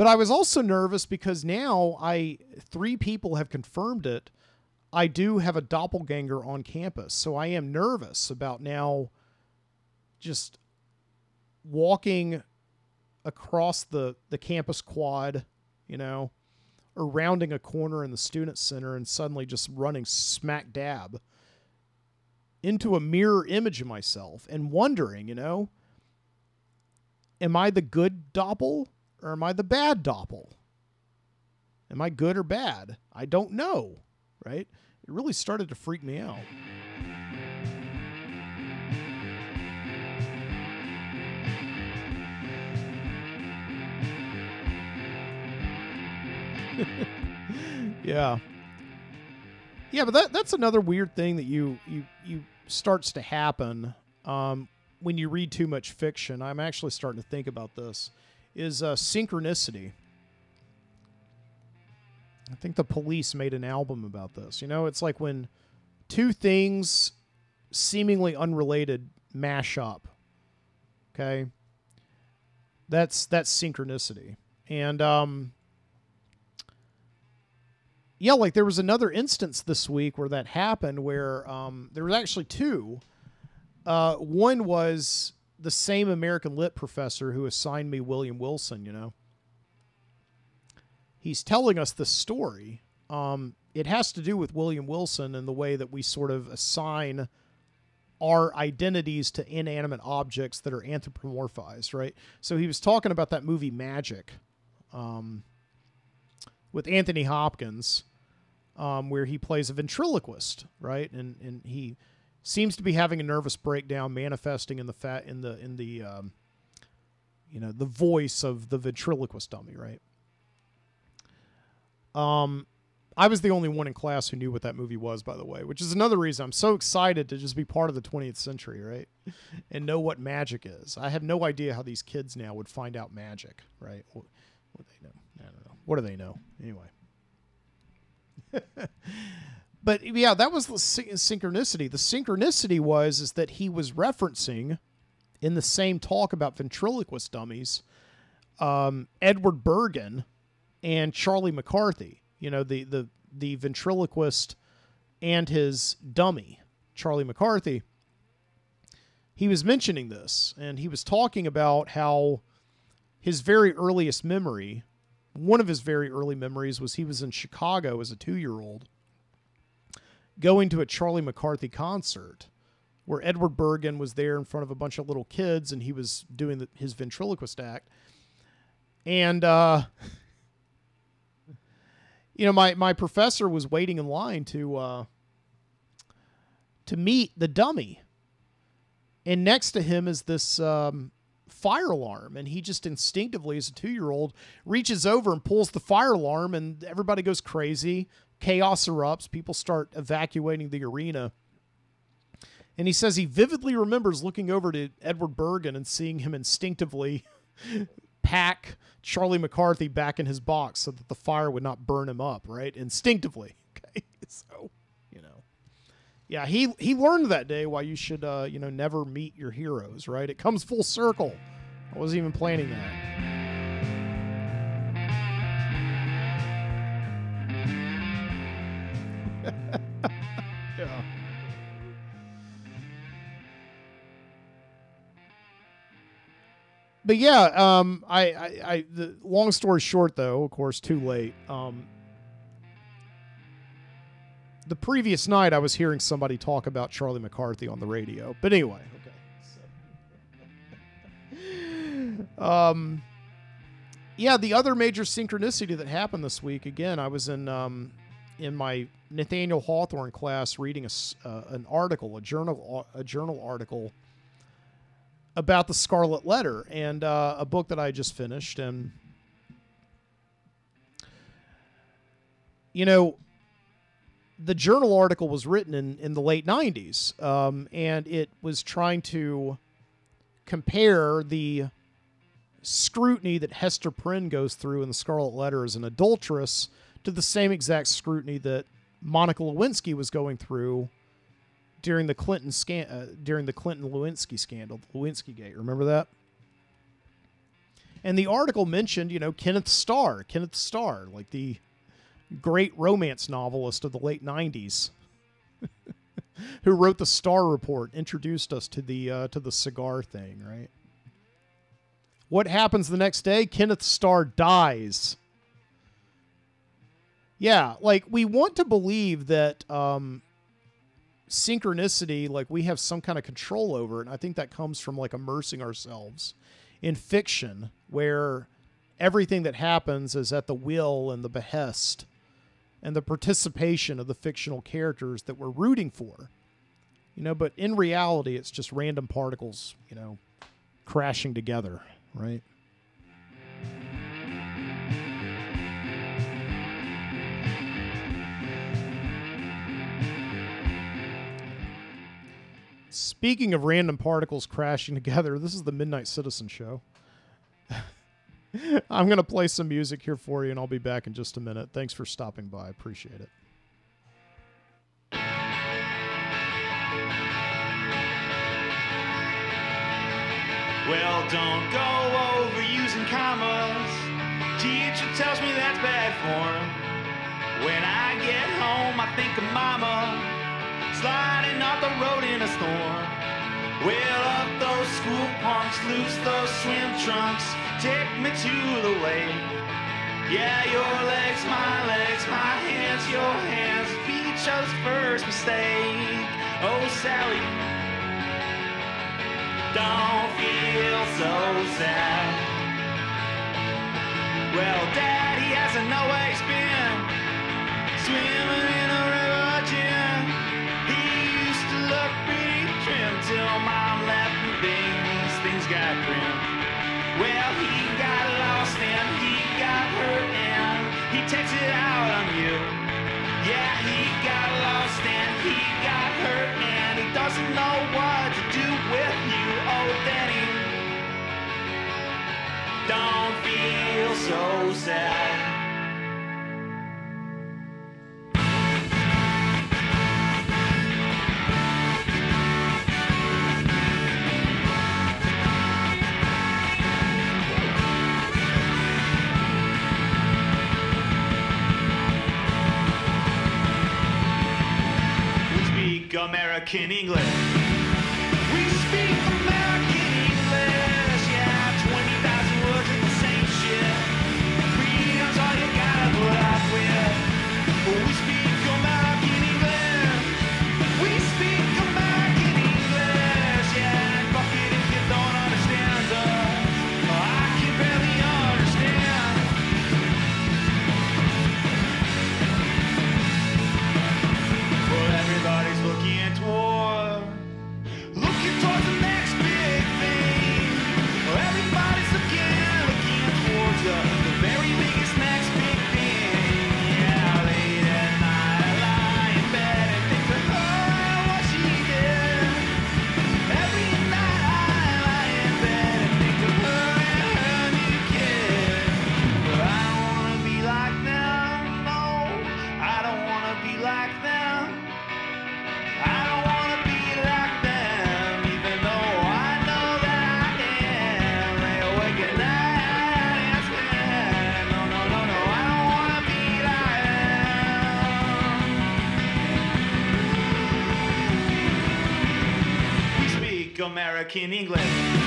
But I was also nervous because now I three people have confirmed it. I do have a doppelganger on campus. So I am nervous about now just walking across the the campus quad, you know, or rounding a corner in the student center and suddenly just running smack dab into a mirror image of myself and wondering, you know, am I the good doppel or am I the bad doppel? Am I good or bad? I don't know, right? It really started to freak me out. yeah. Yeah, but that that's another weird thing that you you you starts to happen um, when you read too much fiction. I'm actually starting to think about this is uh, synchronicity. I think the police made an album about this. You know, it's like when two things seemingly unrelated mash up. Okay? That's that's synchronicity. And um yeah, like there was another instance this week where that happened where um, there was actually two. Uh, one was the same American Lit professor who assigned me William Wilson, you know. He's telling us the story. Um, it has to do with William Wilson and the way that we sort of assign our identities to inanimate objects that are anthropomorphized, right? So he was talking about that movie Magic um, with Anthony Hopkins um, where he plays a ventriloquist, right? And and he seems to be having a nervous breakdown, manifesting in the fat in the in the um, you know the voice of the ventriloquist dummy, right? Um, I was the only one in class who knew what that movie was, by the way, which is another reason I'm so excited to just be part of the 20th century, right? and know what magic is. I have no idea how these kids now would find out magic, right? What, what do they know? I don't know. What do they know? Anyway. but yeah, that was the synchronicity. The synchronicity was is that he was referencing in the same talk about ventriloquist dummies, um, Edward Bergen and Charlie McCarthy. You know, the the the ventriloquist and his dummy, Charlie McCarthy. He was mentioning this, and he was talking about how his very earliest memory one of his very early memories was he was in Chicago as a two year old going to a Charlie McCarthy concert where Edward Bergen was there in front of a bunch of little kids and he was doing the, his ventriloquist act. And, uh, you know, my, my professor was waiting in line to, uh, to meet the dummy. And next to him is this, um, fire alarm and he just instinctively as a 2-year-old reaches over and pulls the fire alarm and everybody goes crazy chaos erupts people start evacuating the arena and he says he vividly remembers looking over to Edward Bergen and seeing him instinctively pack Charlie McCarthy back in his box so that the fire would not burn him up, right? Instinctively. Okay. So, you know. Yeah, he he learned that day why you should uh, you know, never meet your heroes, right? It comes full circle. I wasn't even planning that. Yeah. But yeah, um, I, I, I, the long story short, though, of course, too late. Um, the previous night, I was hearing somebody talk about Charlie McCarthy on the radio. But anyway, Um, yeah, the other major synchronicity that happened this week. Again, I was in um, in my Nathaniel Hawthorne class reading a, uh, an article, a journal, a journal article about the Scarlet Letter, and uh, a book that I just finished. And you know, the journal article was written in in the late '90s, um, and it was trying to compare the scrutiny that Hester Prynne goes through in the Scarlet Letter as an adulteress to the same exact scrutiny that Monica Lewinsky was going through during the Clinton scan uh, during the Clinton Lewinsky scandal, the Lewinsky Gate. Remember that? And the article mentioned, you know, Kenneth Starr, Kenneth Starr, like the great romance novelist of the late '90s, who wrote the Starr Report, introduced us to the uh, to the cigar thing, right? What happens the next day? Kenneth Starr dies. Yeah, like we want to believe that um, synchronicity, like we have some kind of control over it. And I think that comes from like immersing ourselves in fiction where everything that happens is at the will and the behest and the participation of the fictional characters that we're rooting for. You know, but in reality, it's just random particles, you know, crashing together right? Speaking of random particles crashing together, this is the Midnight Citizen Show. I'm going to play some music here for you, and I'll be back in just a minute. Thanks for stopping by. I appreciate it. Well, don't go overusing commas. Teacher tells me that's bad form. When I get home, I think of mama sliding off the road in a storm. Well, up those school punks, loose those swim trunks, take me to the wave. Yeah, your legs, my legs, my hands, your hands, we chose first mistake. Oh, Sally, don't feel so sad. Well, Daddy hasn't always been swimming in a texted out on you. Yeah, he got lost and he got hurt and he doesn't know what to do with you. Oh, Danny, don't feel so sad. American English. American English.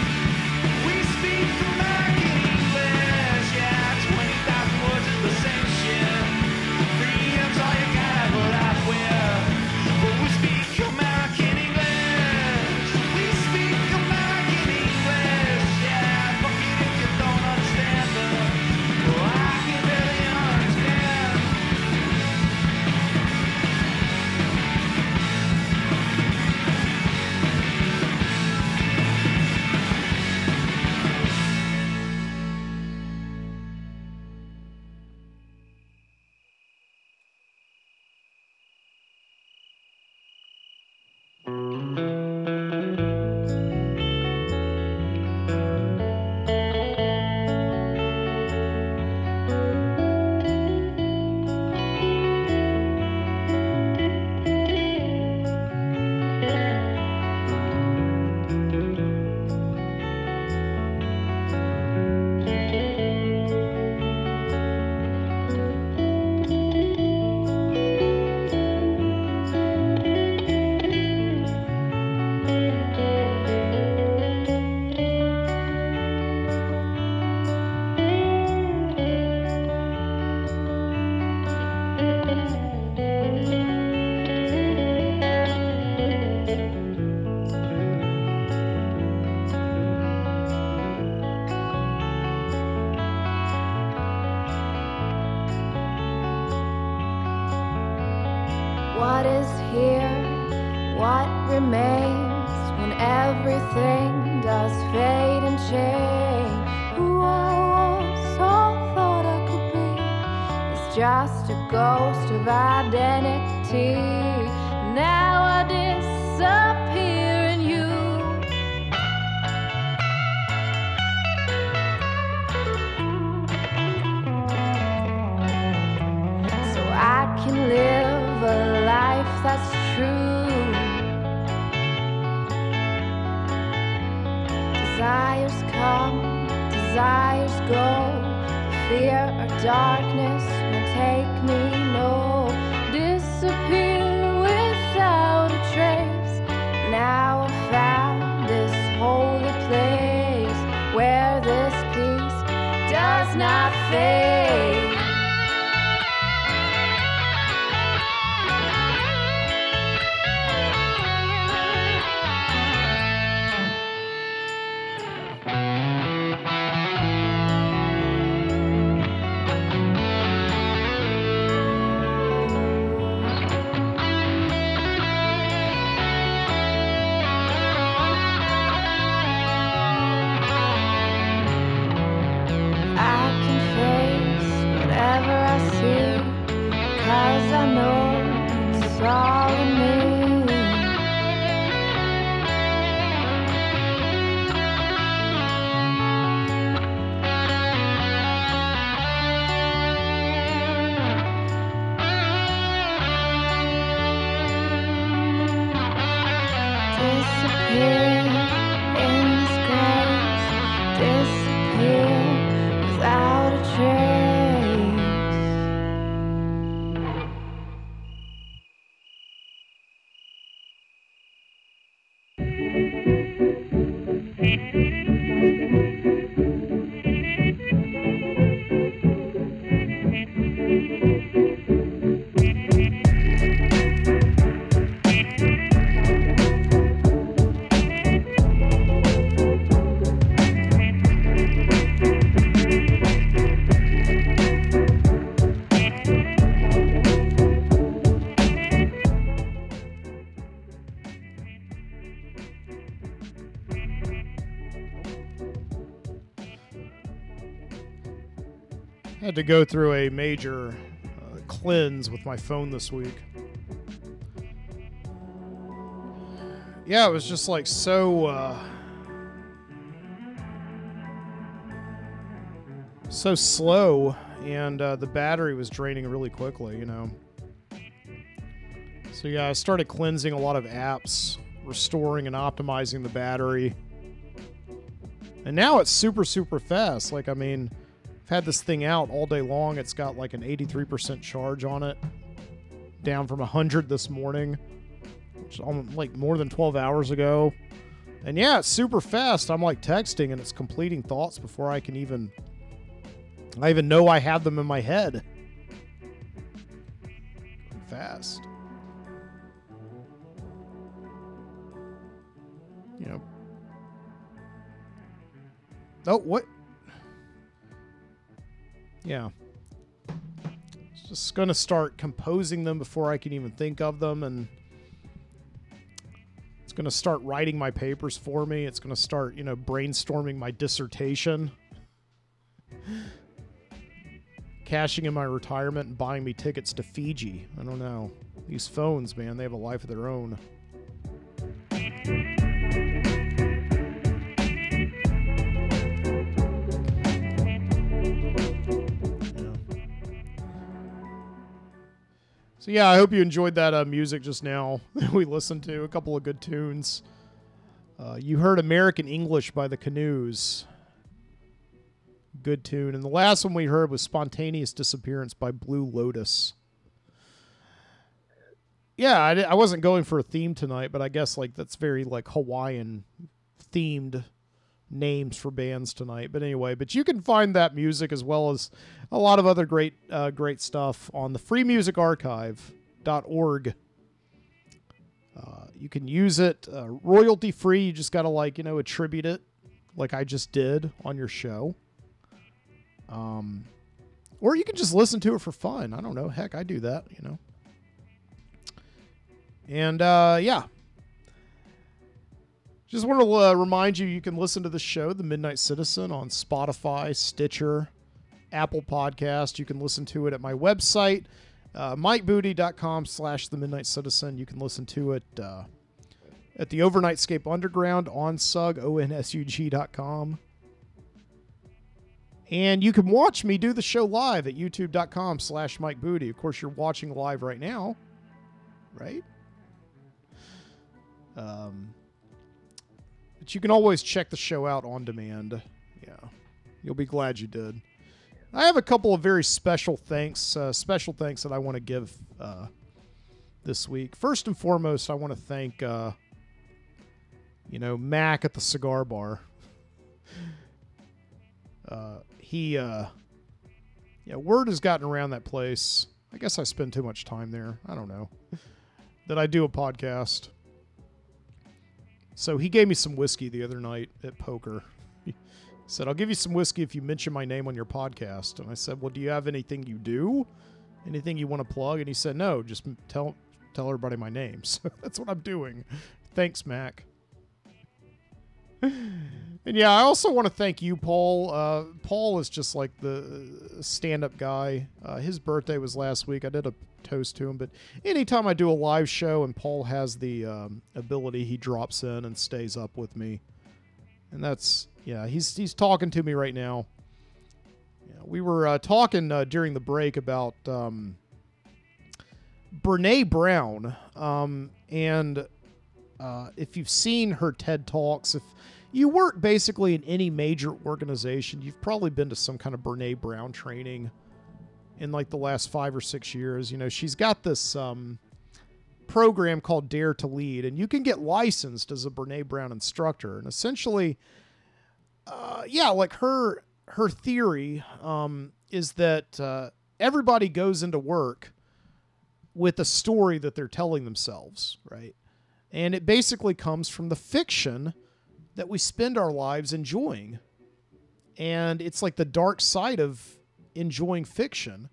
Had to go through a major uh, cleanse with my phone this week. Yeah, it was just like so. Uh, so slow, and uh, the battery was draining really quickly, you know. So, yeah, I started cleansing a lot of apps, restoring and optimizing the battery. And now it's super, super fast. Like, I mean, I've had this thing out all day long. It's got like an 83% charge on it, down from 100 this morning, which is like more than 12 hours ago. And yeah, it's super fast. I'm like texting and it's completing thoughts before I can even I even know I have them in my head. Fast. You know. Oh, what? Yeah. It's just going to start composing them before I can even think of them and it's going to start writing my papers for me. It's going to start, you know, brainstorming my dissertation. Cashing in my retirement and buying me tickets to Fiji. I don't know. These phones, man, they have a life of their own. So yeah, I hope you enjoyed that uh, music just now that we listened to. A couple of good tunes. Uh, you heard American English by the Canoes. Good tune. And the last one we heard was Spontaneous Disappearance by Blue Lotus. Yeah, I, I wasn't going for a theme tonight, but I guess like that's very like Hawaiian themed names for bands tonight. But anyway, but you can find that music as well as a lot of other great uh, great stuff on the freemusicarchive.org. Uh, you can use it uh, royalty free. You just got to like, you know, attribute it like I just did on your show. Um or you can just listen to it for fun. I don't know. Heck, I do that, you know. And uh yeah, just want to uh, remind you you can listen to the show, The Midnight Citizen, on Spotify, Stitcher, Apple Podcast. You can listen to it at my website, uh, mikeboody.com slash The Midnight Citizen. You can listen to it uh, at the Overnightscape Underground on sug, O-N-S-U-G.com. And you can watch me do the show live at youtube.com slash Mike Boody. Of course, you're watching live right now, right? Um, but you can always check the show out on demand. Yeah, you'll be glad you did. I have a couple of very special thanks, uh, special thanks that I want to give uh, this week. First and foremost, I want to thank, uh, you know, Mac at the cigar bar. Uh, he, uh, yeah, word has gotten around that place. I guess I spend too much time there. I don't know. that I do a podcast. So he gave me some whiskey the other night at poker. He said, I'll give you some whiskey if you mention my name on your podcast. And I said, Well, do you have anything you do? Anything you want to plug? And he said, No, just tell tell everybody my name. So that's what I'm doing. Thanks, Mac. And yeah, I also want to thank you, Paul. Uh, Paul is just like the stand-up guy. Uh, his birthday was last week. I did a toast to him, but anytime I do a live show and Paul has the um, ability, he drops in and stays up with me. And that's yeah, he's he's talking to me right now. Yeah, we were uh, talking uh, during the break about um, Brene Brown, um, and uh, if you've seen her TED talks, if you work basically in any major organization, you've probably been to some kind of Brene Brown training in like the last five or six years. You know, she's got this um, program called Dare to Lead, and you can get licensed as a Brene Brown instructor. And essentially, uh, yeah, like her her theory um, is that uh, everybody goes into work with a story that they're telling themselves, right? And it basically comes from the fiction that we spend our lives enjoying. And it's like the dark side of enjoying fiction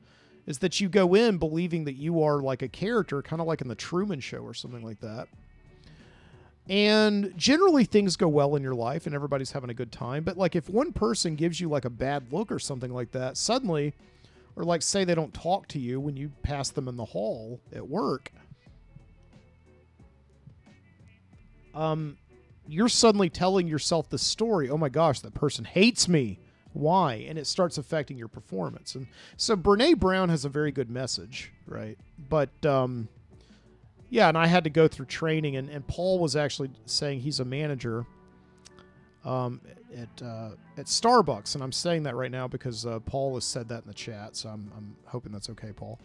is that you go in believing that you are like a character, kind of like in the Truman Show or something like that. And generally things go well in your life and everybody's having a good time. But like if one person gives you like a bad look or something like that, suddenly, or like say they don't talk to you when you pass them in the hall at work, um, you're suddenly telling yourself the story. Oh my gosh, that person hates me. Why? And it starts affecting your performance. And so Brene Brown has a very good message, right? But um, yeah, and I had to go through training, and, and Paul was actually saying he's a manager um, at uh, at Starbucks, and I'm saying that right now because uh, Paul has said that in the chat, so I'm, I'm hoping that's okay, Paul.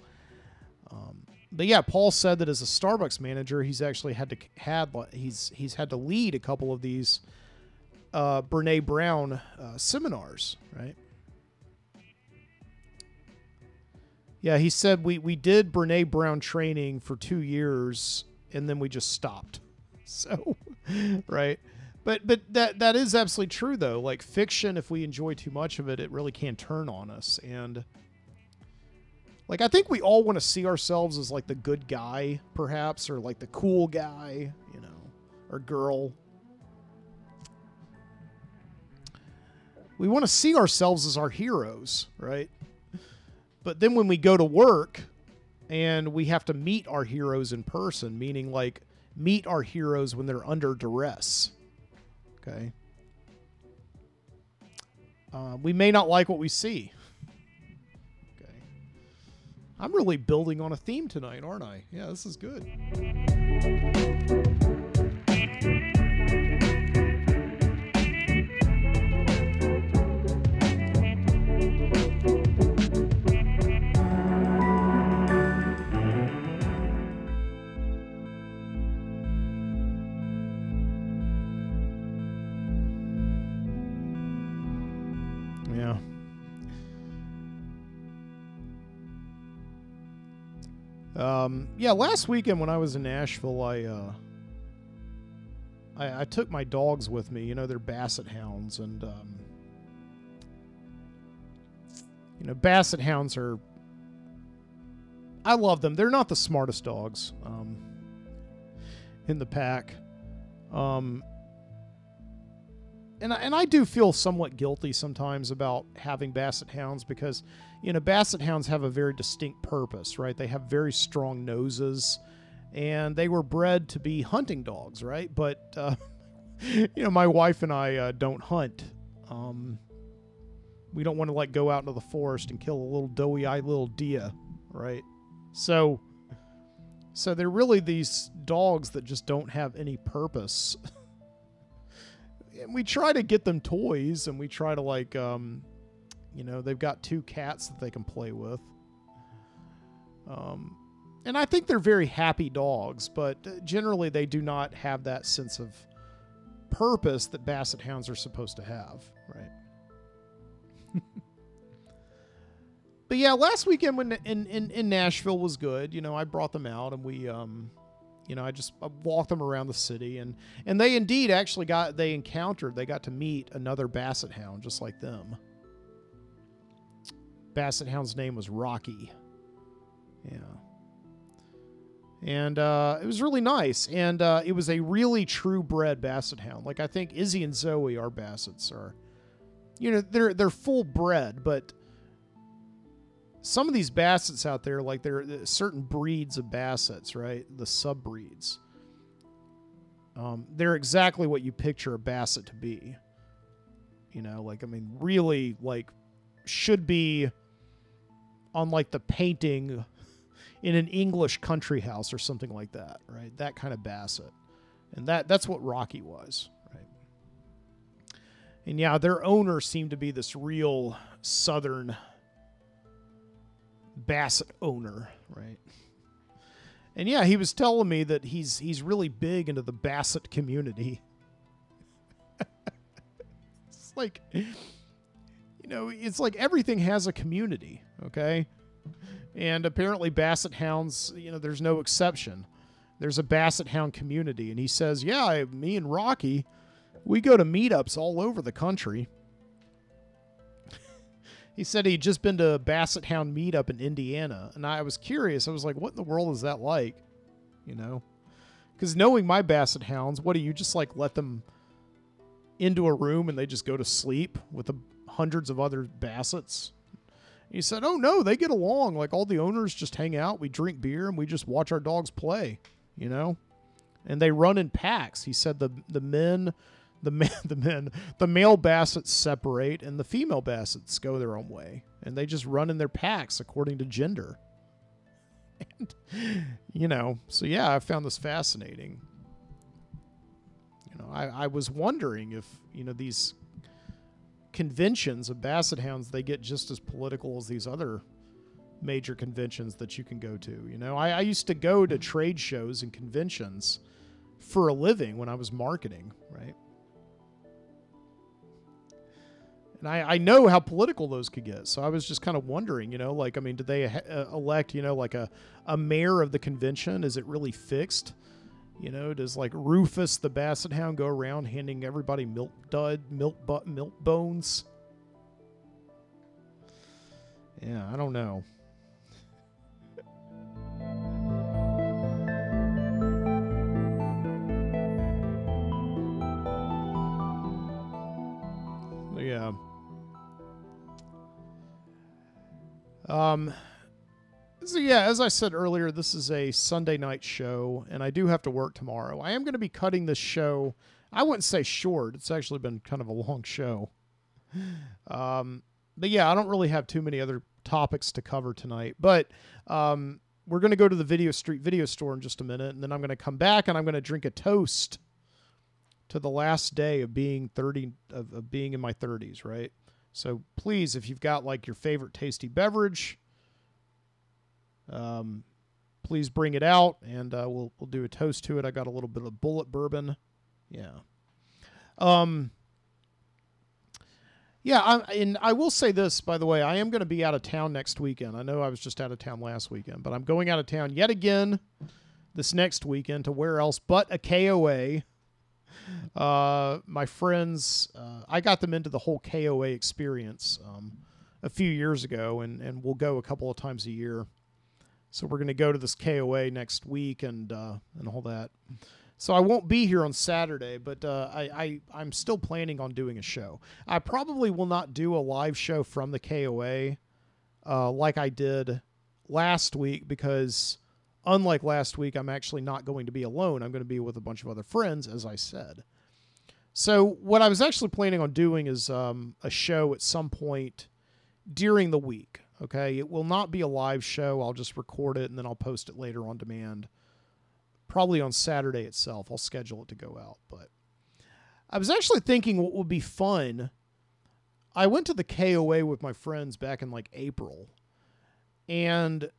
Um, but yeah, Paul said that as a Starbucks manager, he's actually had to had he's he's had to lead a couple of these uh, Brene Brown uh, seminars, right? Yeah, he said we we did Brene Brown training for two years and then we just stopped. So, right. But but that that is absolutely true though. Like fiction, if we enjoy too much of it, it really can turn on us. And like I think we all want to see ourselves as like the good guy, perhaps, or like the cool guy, you know, or girl. We want to see ourselves as our heroes, right? But then when we go to work and we have to meet our heroes in person, meaning like meet our heroes when they're under duress, okay? Uh, we may not like what we see. I'm really building on a theme tonight, aren't I? Yeah, this is good. Um, yeah, last weekend when I was in Nashville, I, uh, I I took my dogs with me. You know, they're basset hounds, and um, you know, basset hounds are. I love them. They're not the smartest dogs um, in the pack. Um, and I, and I do feel somewhat guilty sometimes about having basset hounds because you know basset hounds have a very distinct purpose, right? They have very strong noses, and they were bred to be hunting dogs, right? But uh, you know, my wife and I uh, don't hunt. Um, we don't want to like go out into the forest and kill a little doughy-eyed little deer, right? So, so they're really these dogs that just don't have any purpose. and we try to get them toys and we try to like um you know they've got two cats that they can play with. Um and i think they're very happy dogs but uh, generally they do not have that sense of purpose that basset hounds are supposed to have right? But yeah last weekend when in, in in nashville was good you know i brought them out and we um you know i just I walked them around the city and and they indeed actually got they encountered they got to meet another basset hound just like them. Basset hound's name was rocky. Yeah. And uh, it was really nice and uh, it was a really true bred basset hound. Like i think izzy and zoe are bassets are you know they're they're full bred but some of these bassets out there, like there are certain breeds of bassets, right? The subbreeds. Um, they're exactly what you picture a basset to be. You know, like I mean, really, like should be on like the painting in an English country house or something like that, right? That kind of basset. and that that's what Rocky was, right? And yeah, their owner seemed to be this real Southern Bassett owner, right? And yeah, he was telling me that he's he's really big into the Bassett community. it's like you know, it's like everything has a community, okay? And apparently Basset Hounds, you know, there's no exception. There's a Basset Hound community and he says, "Yeah, I, me and Rocky, we go to meetups all over the country." He said he'd just been to a Basset Hound meetup in Indiana, and I was curious. I was like, "What in the world is that like?" You know, because knowing my Basset Hounds, what do you just like let them into a room and they just go to sleep with the hundreds of other Bassets? He said, "Oh no, they get along. Like all the owners just hang out, we drink beer, and we just watch our dogs play. You know, and they run in packs." He said the the men, the men, the men, the male Bassets separate, and the female Bassets go their own way, and they just run in their packs according to gender. And you know, so yeah, I found this fascinating. You know, I, I was wondering if you know these conventions of basset hounds they get just as political as these other major conventions that you can go to you know I, I, used to go to trade shows and conventions for a living when i was marketing right and i, I know how political those could get so i was just kind of wondering you know like i mean did they uh, elect you know like a, a mayor of the convention is it really fixed you know, does like Rufus the Basset Hound go around handing everybody milk dud, milk butt, milk bones? Yeah, I don't know. Yeah. Um so yeah, as I said earlier, this is a Sunday night show, and I do have to work tomorrow. I am going to be cutting this show. I wouldn't say short; it's actually been kind of a long show. Um, but yeah, I don't really have too many other topics to cover tonight. But um, we're going to go to the Video Street Video Store in just a minute, and then I'm going to come back and I'm going to drink a toast to the last day of being 30 of, of being in my 30s. Right. So please, if you've got like your favorite tasty beverage um, please bring it out, and uh, we'll we'll do a toast to it. I got a little bit of Bulleit bourbon. Yeah. Um. Yeah, I, and I will say this, by the way, I am going to be out of town next weekend. I know I was just out of town last weekend, but I'm going out of town yet again this next weekend to where else but a KOA. Uh, my friends, uh, I got them into the whole KOA experience um, a few years ago, and, and we'll go a couple of times a year. So we're going to go to this KOA next week and uh, and all that. So I won't be here on Saturday, but uh, I, I I'm still planning on doing a show. I probably will not do a live show from the KOA uh, like I did last week because unlike last week, I'm actually not going to be alone. I'm going to be with a bunch of other friends, as I said. So what I was actually planning on doing is um, a show at some point during the week. Okay. It will not be a live show. I'll just record it and then I'll post it later on demand. Probably on Saturday itself. I'll schedule it to go out. But I was actually thinking what would be fun. I went to the KOA with my friends back in like April. And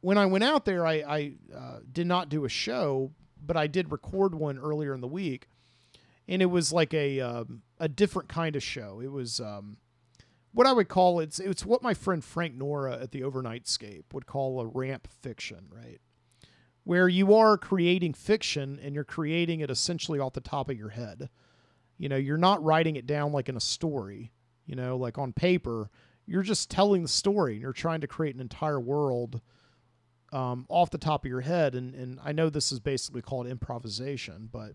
when I went out there, I, I uh, did not do a show, but I did record one earlier in the week. And it was like a um, a different kind of show. It was um, what I would call it's it's what my friend Frank Nora at the Overnight Overnightscape would call a rant fiction, right? Where you are creating fiction and you're creating it essentially off the top of your head. You know, you're not writing it down like in a story, you know, like on paper. You're just telling the story and you're trying to create an entire world um, off the top of your head. And, and I know this is basically called improvisation, but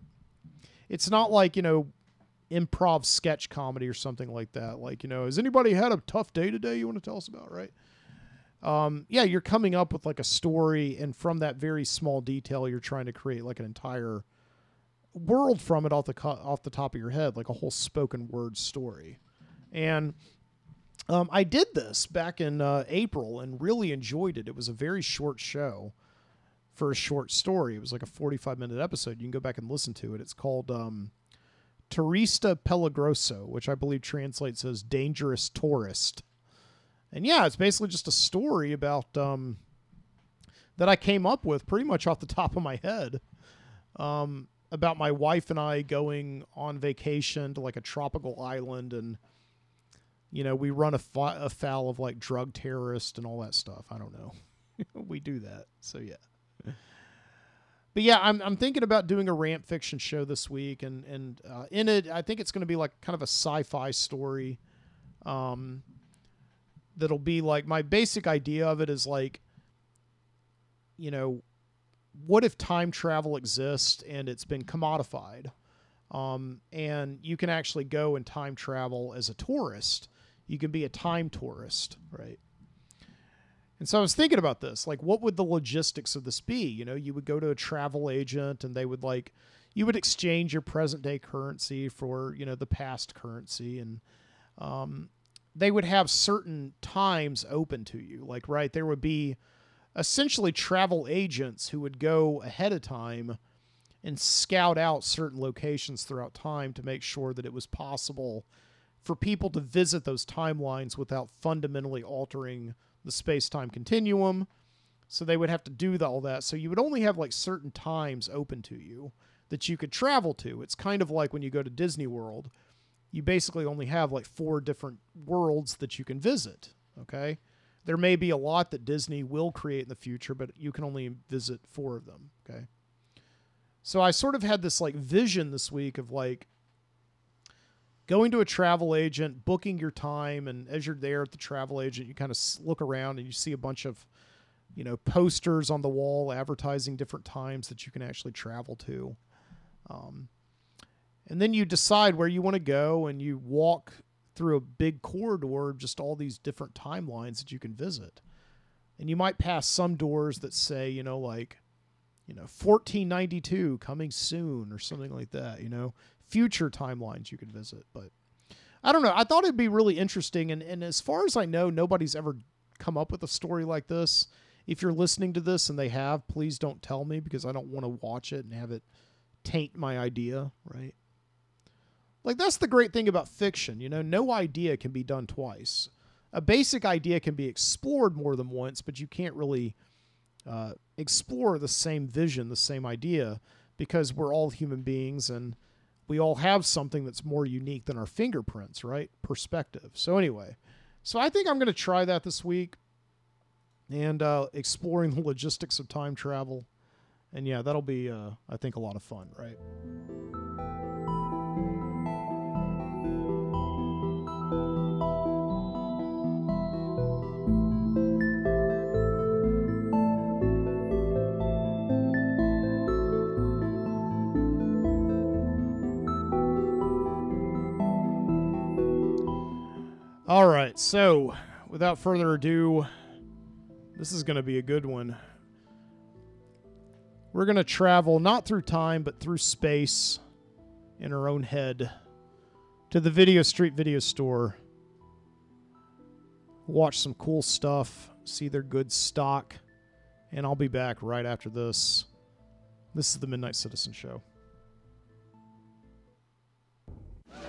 it's not like, you know, improv sketch comedy or something like that. Like, you know, has anybody had a tough day today you want to tell us about, right? Um, yeah, you're coming up with like a story, and from that very small detail, you're trying to create like an entire world from it off the co- off the top of your head, like a whole spoken word story. And um, I did this back in uh, April and really enjoyed it. It was a very short show for a short story. It was like a 45 minute episode. You can go back and listen to it. It's called um, Turista Peligroso, which I believe translates as dangerous tourist. And yeah, it's basically just a story about um, that I came up with pretty much off the top of my head um, about my wife and I going on vacation to like a tropical island and you know we run afoul of like drug terrorists and all that stuff. I don't know. we do that. So yeah. But yeah, I'm I'm thinking about doing a rant fiction show this week, and and uh, in it, I think it's going to be like kind of a sci-fi story. Um, that'll be like my basic idea of it is like, you know, what if time travel exists and it's been commodified, um, and you can actually go and time travel as a tourist. You can be a time tourist, right? And so I was thinking about this, like what would the logistics of this be? You know, you would go to a travel agent and they would like you would exchange your present day currency for, you know, the past currency and um they would have certain times open to you. Like right, there would be essentially travel agents who would go ahead of time and scout out certain locations throughout time to make sure that it was possible for people to visit those timelines without fundamentally altering the space time continuum. So they would have to do all that. So you would only have like certain times open to you that you could travel to. It's kind of like when you go to Disney World, you basically only have like four different worlds that you can visit. Okay. There may be a lot that Disney will create in the future, but you can only visit four of them. Okay. So I sort of had this like vision this week of like going to a travel agent, booking your time, and as you're there at the travel agent, you kind of look around and you see a bunch of, you know, posters on the wall advertising different times that you can actually travel to. Um, and then you decide where you want to go and you walk through a big corridor just all these different timelines that you can visit. And you might pass some doors that say, you know, like, you know, 1492 coming soon or something like that, you know, future timelines you could visit. But I don't know. I thought it'd be really interesting. And, and as far as I know, nobody's ever come up with a story like this. If you're listening to this and they have, please don't tell me because I don't want to watch it and have it taint my idea, right? Like, that's the great thing about fiction. You know, no idea can be done twice. A basic idea can be explored more than once, but you can't really uh, explore the same vision, the same idea, because we're all human beings and we all have something that's more unique than our fingerprints, right? Perspective. So, anyway, so I think I'm going to try that this week and uh, exploring the logistics of time travel. And yeah, that'll be, uh, I think, a lot of fun, right? All right, so without further ado, this is going to be a good one. We're going to travel not through time, but through space in our own head to the Video Street Video Store. Watch some cool stuff, see their good stock, and I'll be back right after this. This is the Midnight Citizen Show.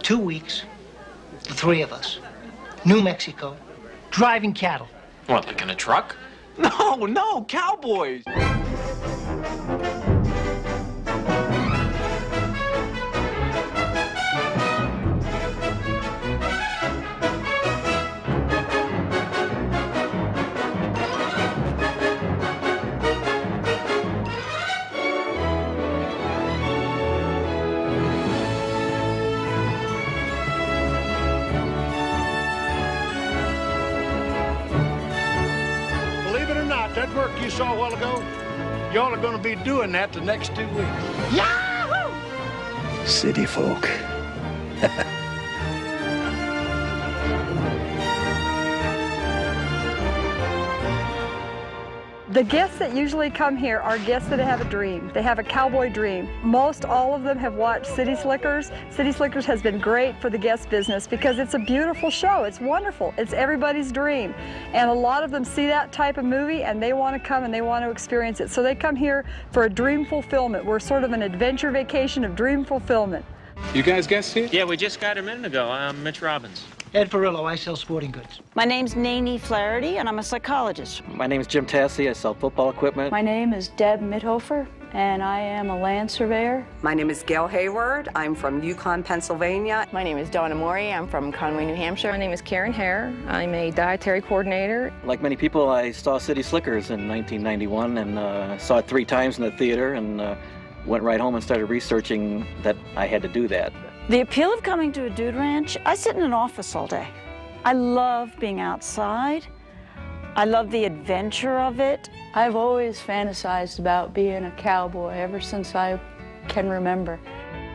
Two weeks, the three of us. New Mexico, driving cattle. What, like in a truck? No, no, cowboys. Saw a while ago, y'all are gonna be doing that the next two weeks. Yahoo! City folk. The guests that usually come here are guests that have a dream. They have a cowboy dream. Most all of them have watched City Slickers. City Slickers has been great for the guest business because it's a beautiful show. It's wonderful. It's everybody's dream. And a lot of them see that type of movie and they want to come and they want to experience it. So they come here for a dream fulfillment. We're sort of an adventure vacation of dream fulfillment. You guys guests here? Yeah, we just got a minute ago. I'm Mitch Robbins. Ed Perillo, I sell sporting goods. My name's Nancy Flaherty, and I'm a psychologist. My name is Jim Tassi. I sell football equipment. My name is Deb Mithofer, and I am a land surveyor. My name is Gail Hayward. I'm from Yukon, Pennsylvania. My name is Donna Mori. I'm from Conway, New Hampshire. My name is Karen Hare. I'm a dietary coordinator. Like many people, I saw City Slickers in 1991 and uh, saw it three times in the theater and uh, went right home and started researching that I had to do that. The appeal of coming to a dude ranch, I sit in an office all day. I love being outside. I love the adventure of it. I've always fantasized about being a cowboy ever since I can remember.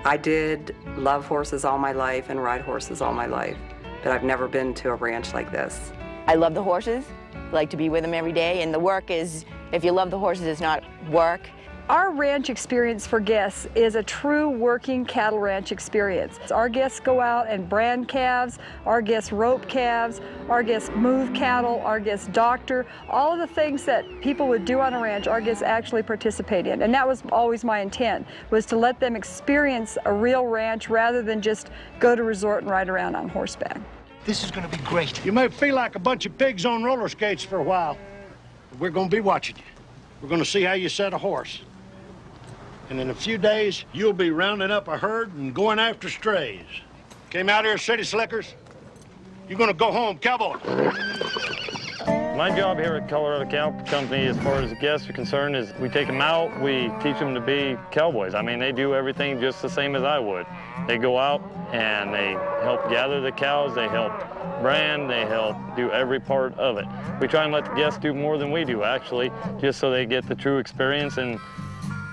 I did love horses all my life and ride horses all my life, but I've never been to a ranch like this. I love the horses. I like to be with them every day, and the work is, if you love the horses, it's not work. Our ranch experience for guests is a true working cattle ranch experience. Our guests go out and brand calves, our guests rope calves, our guests move cattle, our guests doctor, all of the things that people would do on a ranch, our guests actually participate in. And that was always my intent, was to let them experience a real ranch rather than just go to resort and ride around on horseback. This is going to be great. You may feel like a bunch of pigs on roller skates for a while, but we're going to be watching you. We're going to see how you set a horse. And in a few days, you'll be rounding up a herd and going after strays. Came out here, city slickers. You're to go home, cowboy. My job here at Colorado Cow Company, as far as the guests are concerned, is we take them out, we teach them to be cowboys. I mean, they do everything just the same as I would. They go out and they help gather the cows, they help brand, they help do every part of it. We try and let the guests do more than we do, actually, just so they get the true experience and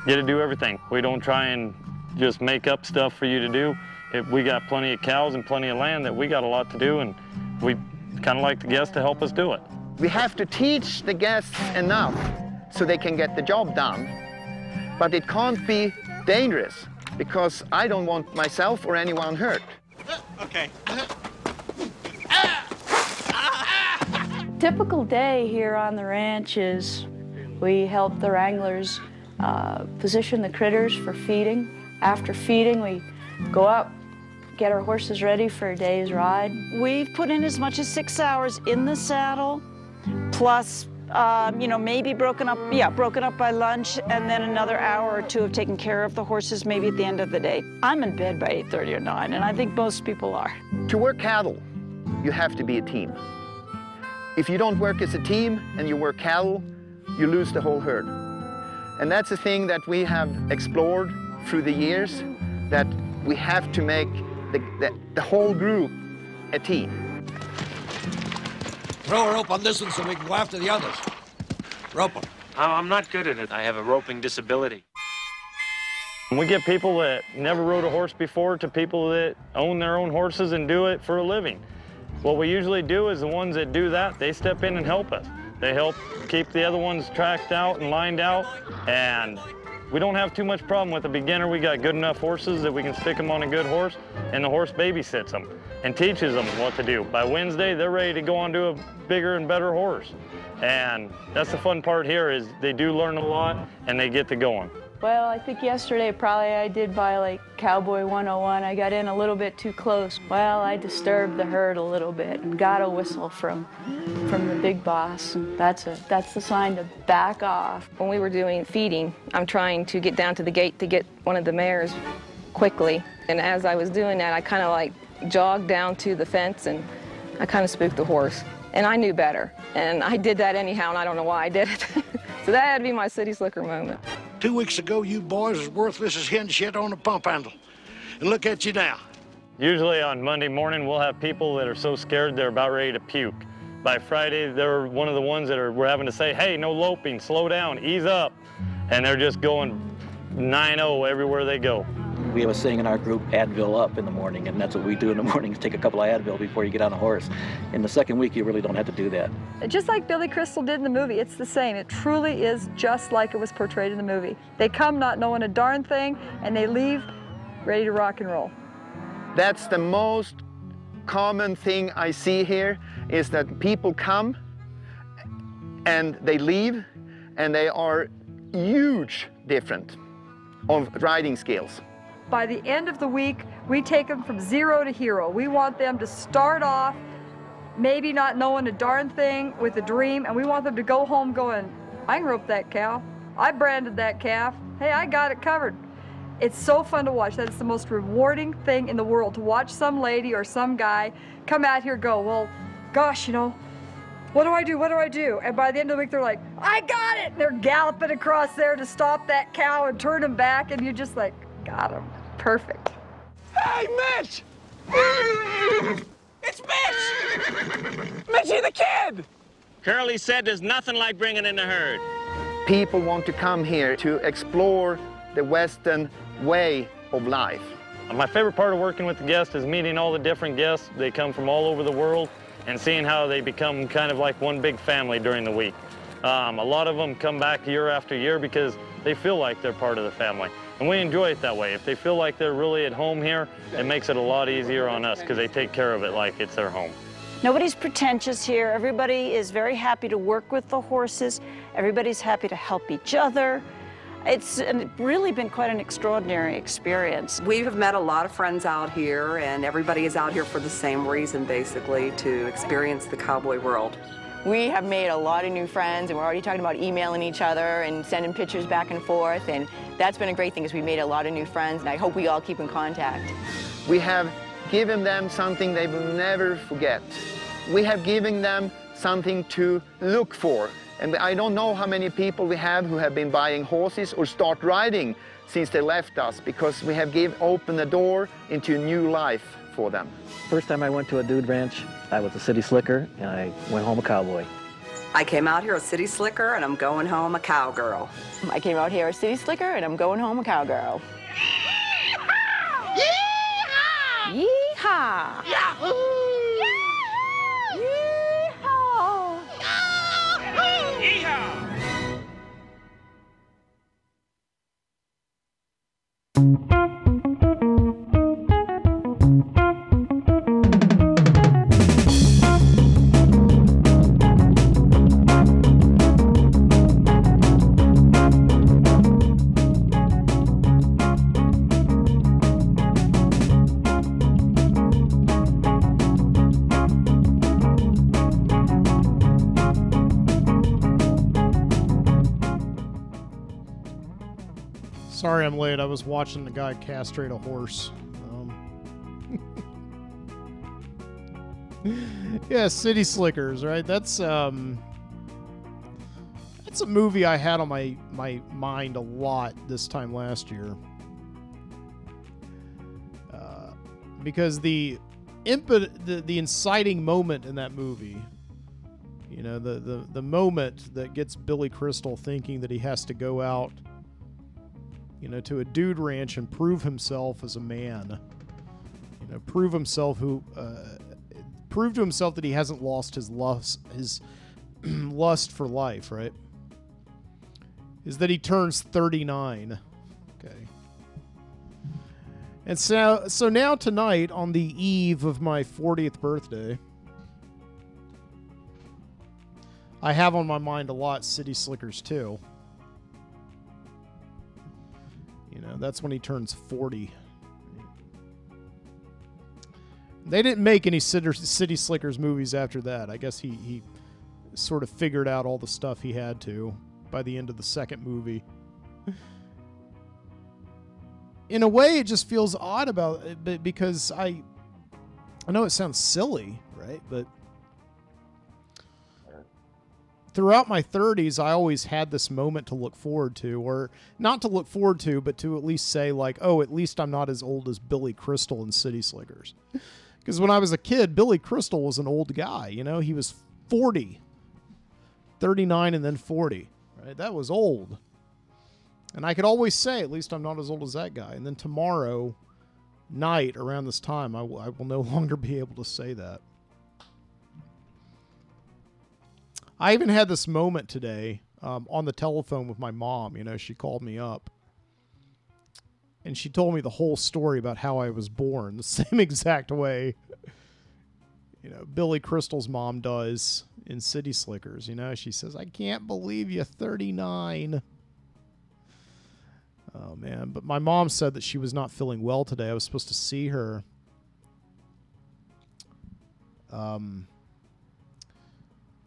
get to do everything. We don't try and just make up stuff for you to do. If we got plenty of cows and plenty of land that we got a lot to do, and we kind of like the guests to help us do it. We have to teach the guests enough so they can get the job done, but it can't be dangerous because I don't want myself or anyone hurt. Okay. Typical day here on the ranch is we help the wranglers uh, position the critters for feeding. After feeding, we go up, get our horses ready for a day's ride. We've put in as much as six hours in the saddle, plus, um, you know, maybe broken up, yeah, broken up by lunch, and then another hour or two of taking care of the horses maybe at the end of the day. I'm in bed by 8.30 or 9, and I think most people are. To work cattle, you have to be a team. If you don't work as a team and you work cattle, you lose the whole herd. And that's a thing that we have explored through the years, that we have to make the, the, the whole group a team. Throw a rope on this one so we can go after the others. Rope them. I'm not good at it. I have a roping disability. We get people that never rode a horse before to people that own their own horses and do it for a living. What we usually do is the ones that do that, they step in and help us. They help keep the other ones tracked out and lined out, and we don't have too much problem with a beginner. We got good enough horses that we can stick them on a good horse, and the horse babysits them and teaches them what to do. By Wednesday, they're ready to go on to a bigger and better horse. And that's the fun part here is they do learn a lot, and they get to going. Well, I think yesterday probably I did buy like Cowboy 101. I got in a little bit too close. Well, I disturbed the herd a little bit and got a whistle from from the big boss. And that's a that's the sign to back off. When we were doing feeding, I'm trying to get down to the gate to get one of the mares quickly. And as I was doing that, I kind of like jogged down to the fence and I kind of spooked the horse. And I knew better. And I did that anyhow, and I don't know why I did it. so that'd be my city slicker moment. Two weeks ago, you boys was worthless as hen shit on a pump handle. And look at you now. Usually on Monday morning, we'll have people that are so scared they're about ready to puke. By Friday, they're one of the ones that are, we're having to say, hey, no loping, slow down, ease up. And they're just going 9-0 everywhere they go. We have a saying in our group, Advil up in the morning, and that's what we do in the morning, is take a couple of Advil before you get on a horse. In the second week, you really don't have to do that. Just like Billy Crystal did in the movie, it's the same. It truly is just like it was portrayed in the movie. They come not knowing a darn thing, and they leave ready to rock and roll. That's the most common thing I see here is that people come and they leave and they are huge different of riding skills. By the end of the week, we take them from zero to hero. We want them to start off maybe not knowing a darn thing with a dream, and we want them to go home going, I can rope that cow. I branded that calf. Hey, I got it covered. It's so fun to watch. That's the most rewarding thing in the world to watch some lady or some guy come out here go, well, gosh, you know, what do I do? What do I do? And by the end of the week, they're like, I got it. And they're galloping across there to stop that cow and turn him back. And you're just like, got him. Perfect. Hey, Mitch! it's Mitch! Mitchy the kid! Curly said there's nothing like bringing in the herd. People want to come here to explore the Western way of life. My favorite part of working with the guests is meeting all the different guests. They come from all over the world and seeing how they become kind of like one big family during the week. Um, a lot of them come back year after year because they feel like they're part of the family. And we enjoy it that way. If they feel like they're really at home here, it makes it a lot easier on us because they take care of it like it's their home. Nobody's pretentious here. Everybody is very happy to work with the horses. Everybody's happy to help each other. It's really been quite an extraordinary experience. We have met a lot of friends out here, and everybody is out here for the same reason, basically, to experience the cowboy world. We have made a lot of new friends, and we're already talking about emailing each other and sending pictures back and forth, and that's been a great thing because we've made a lot of new friends, and I hope we all keep in contact. We have given them something they will never forget. We have given them something to look for. And I don't know how many people we have who have been buying horses or start riding since they left us because we have give, opened the door into a new life for them. First time I went to a dude ranch, I was a city slicker, and I went home a cowboy. I came out here a city slicker, and I'm going home a cowgirl. I came out here a city slicker, and I'm going home a cowgirl. Yeehaw! Yeehaw! Yeehaw! Yahoo! Sorry I'm late. I was watching the guy castrate a horse. Um, yeah, City Slickers, right? That's um That's a movie I had on my my mind a lot this time last year. Uh, because the impet the, the inciting moment in that movie you know the, the the moment that gets billy crystal thinking that he has to go out you know, to a dude ranch and prove himself as a man. You know, prove himself who, uh, prove to himself that he hasn't lost his lust, his lust for life, right? Is that he turns 39. Okay. And so, so now tonight, on the eve of my 40th birthday, I have on my mind a lot City Slickers too. You know, that's when he turns 40. They didn't make any City Slickers movies after that. I guess he, he sort of figured out all the stuff he had to by the end of the second movie. In a way, it just feels odd about eh, it but because I, I know it sounds silly, right? But throughout my 30s i always had this moment to look forward to or not to look forward to but to at least say like oh at least i'm not as old as billy crystal in city slickers. Because when i was a kid billy crystal was an old guy you know? He was 40 39 and then 40 right? That was old. And I could always say, at least I'm not as old as that guy. And then tomorrow night, around this time, I will- I will no longer be able to say that. I even had this moment today um, on the telephone with my mom. You know, she called me up and she told me the whole story about how I was born, the same exact way, you know, Billy Crystal's mom does in City Slickers. You know, she says, I can't believe you're 39. Oh, man. But my mom said that she was not feeling well today. I was supposed to see her. Um,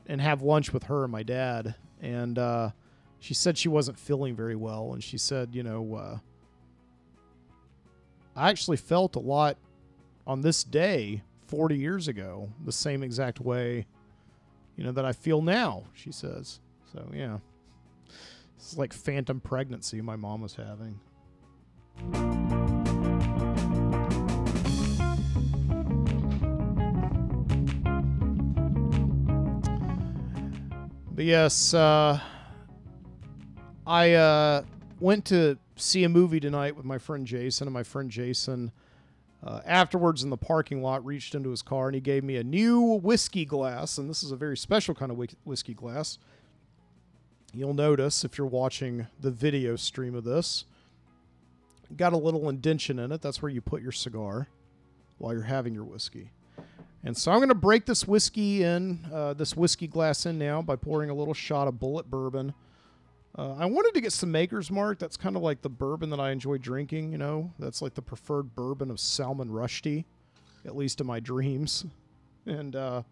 and have lunch with her and my dad. And uh, she said she wasn't feeling very well. And she said, you know, uh, I actually felt a lot on this day 40 years ago, the same exact way, you know, that I feel now, she says. So, yeah. It's like phantom pregnancy my mom was having. But yes, uh, I uh, went to see a movie tonight with my friend Jason, and my friend Jason, uh, afterwards in the parking lot, reached into his car and he gave me a new whiskey glass, and this is a very special kind of whiskey glass. You'll notice if you're watching the video stream of this, got a little indention in it. That's where you put your cigar while you're having your whiskey. And so I'm going to break this whiskey in, uh, this whiskey glass in now by pouring a little shot of Bulleit bourbon. Uh, I wanted to get some Maker's Mark. That's kind of like the bourbon that I enjoy drinking, you know. That's like the preferred bourbon of Salman Rushdie, at least in my dreams. And, uh,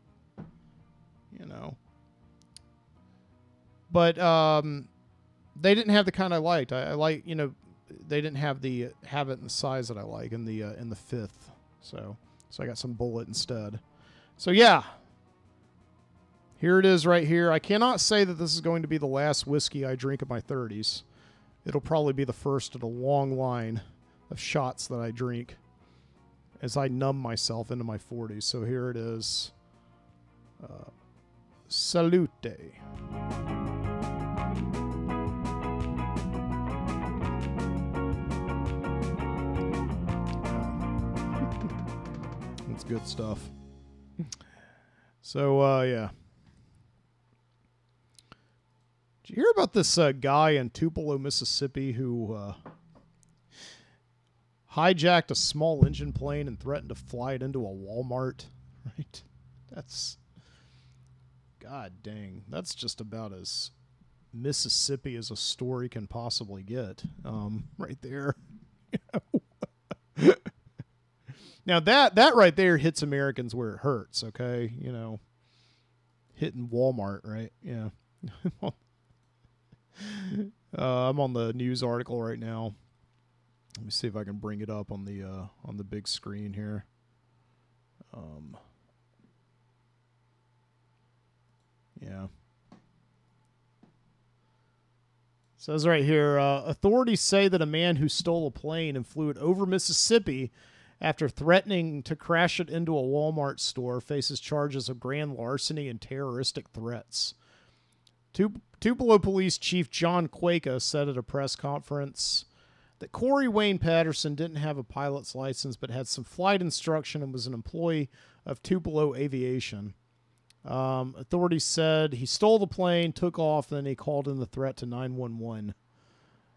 you know. But um, they didn't have the kind I liked. I, I like, you know, they didn't have the have it in the size that I like in the uh, in the fifth. So so I got some Bulleit instead. So yeah, here it is right here. I cannot say that this is going to be the last whiskey I drink in my 30s. It'll probably be the first in a long line of shots that I drink as I numb myself into my 40s. So here it is. Uh, salute. Good stuff. So, uh, yeah. Did you hear about this uh, guy in Tupelo, Mississippi, who uh, hijacked a small engine plane and threatened to fly it into a Walmart? Right? That's. God dang. That's just about as Mississippi as a story can possibly get. Um, right there. Now that that right there hits Americans where it hurts, okay? You know, hitting Walmart, right? Yeah. uh, I'm on the news article right now. Let me see if I can bring it up on the uh, on the big screen here. Um, yeah. Says right here, uh, authorities say that a man who stole a plane and flew it over Mississippi after threatening to crash it into a Walmart store faces charges of grand larceny and terroristic threats. Tupelo Police Chief John Quaka said at a press conference that Corey Wayne Patterson didn't have a pilot's license but had some flight instruction and was an employee of Tupelo Aviation. Um, authorities said he stole the plane, took off, and then he called in the threat to 911.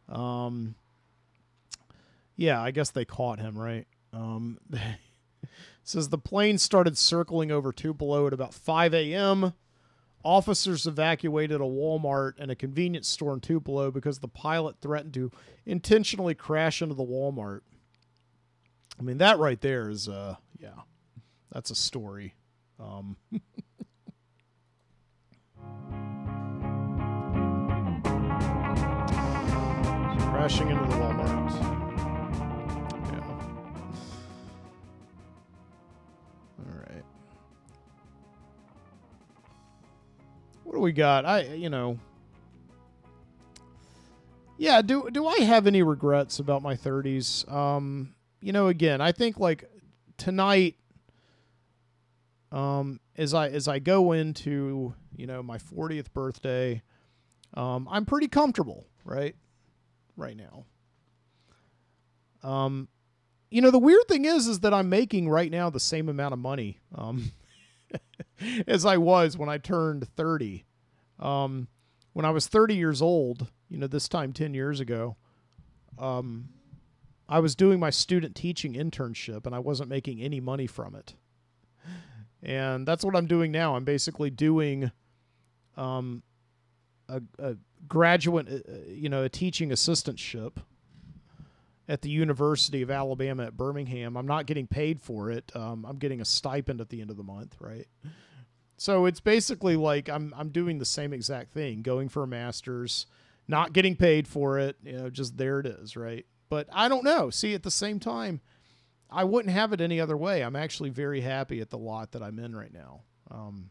Um, yeah, I guess they caught him, right? Um, says the plane started circling over Tupelo at about 5 a.m. Officers evacuated a Walmart and a convenience store in Tupelo because the pilot threatened to intentionally crash into the Walmart. I mean, that right there is, uh, yeah, that's a story. Um, crashing into the Walmart. What do we got? I, you know. Yeah, do do I have any regrets about my 30s? Um, you know, again, I think like tonight um as I as I go into, you know, my 40th birthday, um I'm pretty comfortable, right? right now. Um, you know, the weird thing is, is that I'm making right now the same amount of money um, as I was when I turned 30. Um, when I was 30 years old, you know, this time 10 years ago, um, I was doing my student teaching internship and I wasn't making any money from it. And that's what I'm doing now. I'm basically doing um, a, a graduate, uh, uh, you know, a teaching assistantship at the University of Alabama at Birmingham. I'm not getting paid for it. Um, I'm getting a stipend at the end of the month, right? So it's basically like I'm I'm doing the same exact thing, going for a master's, not getting paid for it, you know, just there it is, right? But I don't know. See, at the same time, I wouldn't have it any other way. I'm actually very happy at the lot that I'm in right now. Um,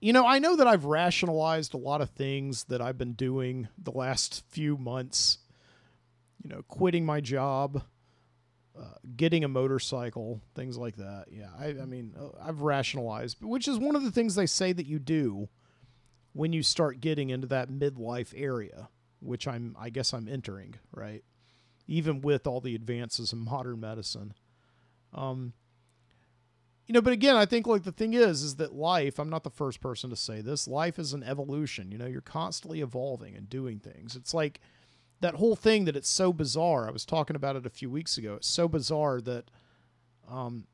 you know, I know that I've rationalized a lot of things that I've been doing the last few months. You know, quitting my job, uh, getting a motorcycle, things like that. Yeah, I, I mean, uh, I've rationalized, which is one of the things they say that you do when you start getting into that midlife area, which I'm, I guess, I'm entering, right? Even with all the advances in modern medicine. Um, you know, but again, I think like the thing is, is that life, I'm not the first person to say this, life is an evolution. You know, you're constantly evolving and doing things. It's like that whole thing that it's so bizarre. I was talking about it a few weeks ago. It's so bizarre that um,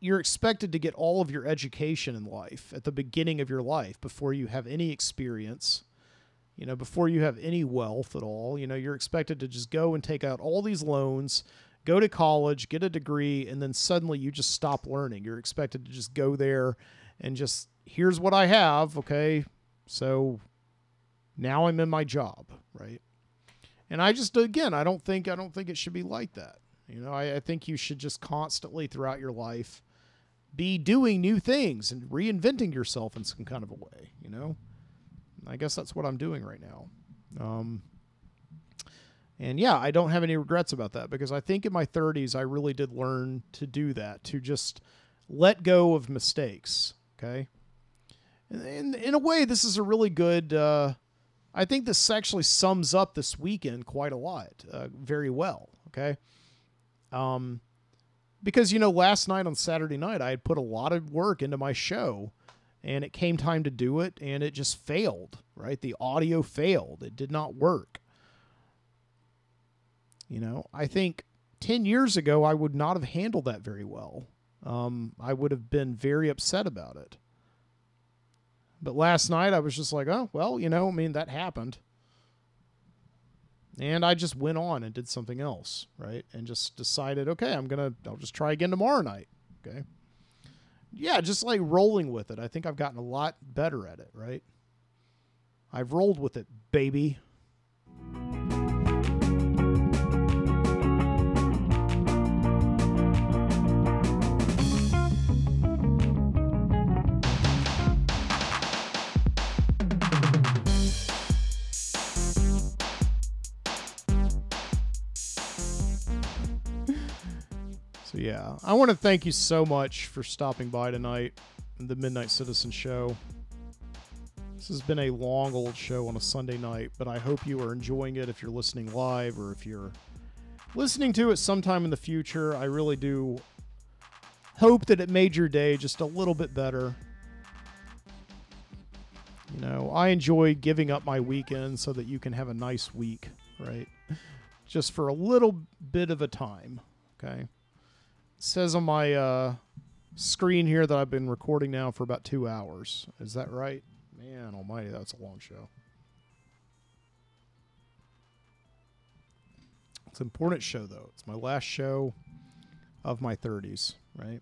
you're expected to get all of your education in life at the beginning of your life before you have any experience you know before you have any wealth at all you know you're expected to just go and take out all these loans go to college, get a degree, and then suddenly you just stop learning. You're expected to just go there and just, here's what I have. Okay. So now I'm in my job. Right. And I just, again, I don't think, I don't think it should be like that. You know, I, I think you should just constantly throughout your life be doing new things and reinventing yourself in some kind of a way, you know? I guess that's what I'm doing right now. Um, and yeah, I don't have any regrets about that because I think in my 30s, I really did learn to do that, to just let go of mistakes. Okay. And in, in a way, this is a really good, uh, I think this actually sums up this weekend quite a lot, uh, very well. Okay. Um, because, you know, last night on Saturday night, I had put a lot of work into my show and it came time to do it and it just failed, right? The audio failed. It did not work. You know, I think 10 years ago, I would not have handled that very well. Um, I would have been very upset about it. But last night, I was just like, oh, well, you know, I mean, that happened. And I just went on and did something else, right? And just decided, okay, I'm going to, I'll just try again tomorrow night. Okay. Yeah, just like rolling with it. I think I've gotten a lot better at it, right? I've rolled with it, baby. Yeah, I want to thank you so much for stopping by tonight the Midnight Citizen Show. This has been a long old show on a Sunday night, but I hope you are enjoying it if you're listening live or if you're listening to it sometime in the future. I really do hope that it made your day just a little bit better. You know, I enjoy giving up my weekend so that you can have a nice week, right? Just for a little bit of a time, okay? Says on my uh, screen here that I've been recording now for about two hours. Is that right? Man almighty, that's a long show. It's an important show, though. It's my last show of my 30s, right?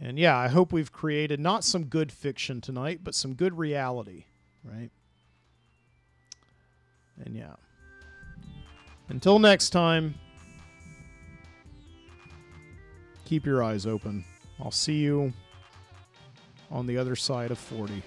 And yeah, I hope we've created not some good fiction tonight, but some good reality, right? And yeah. Until next time keep your eyes open. I'll see you on the other side of 40.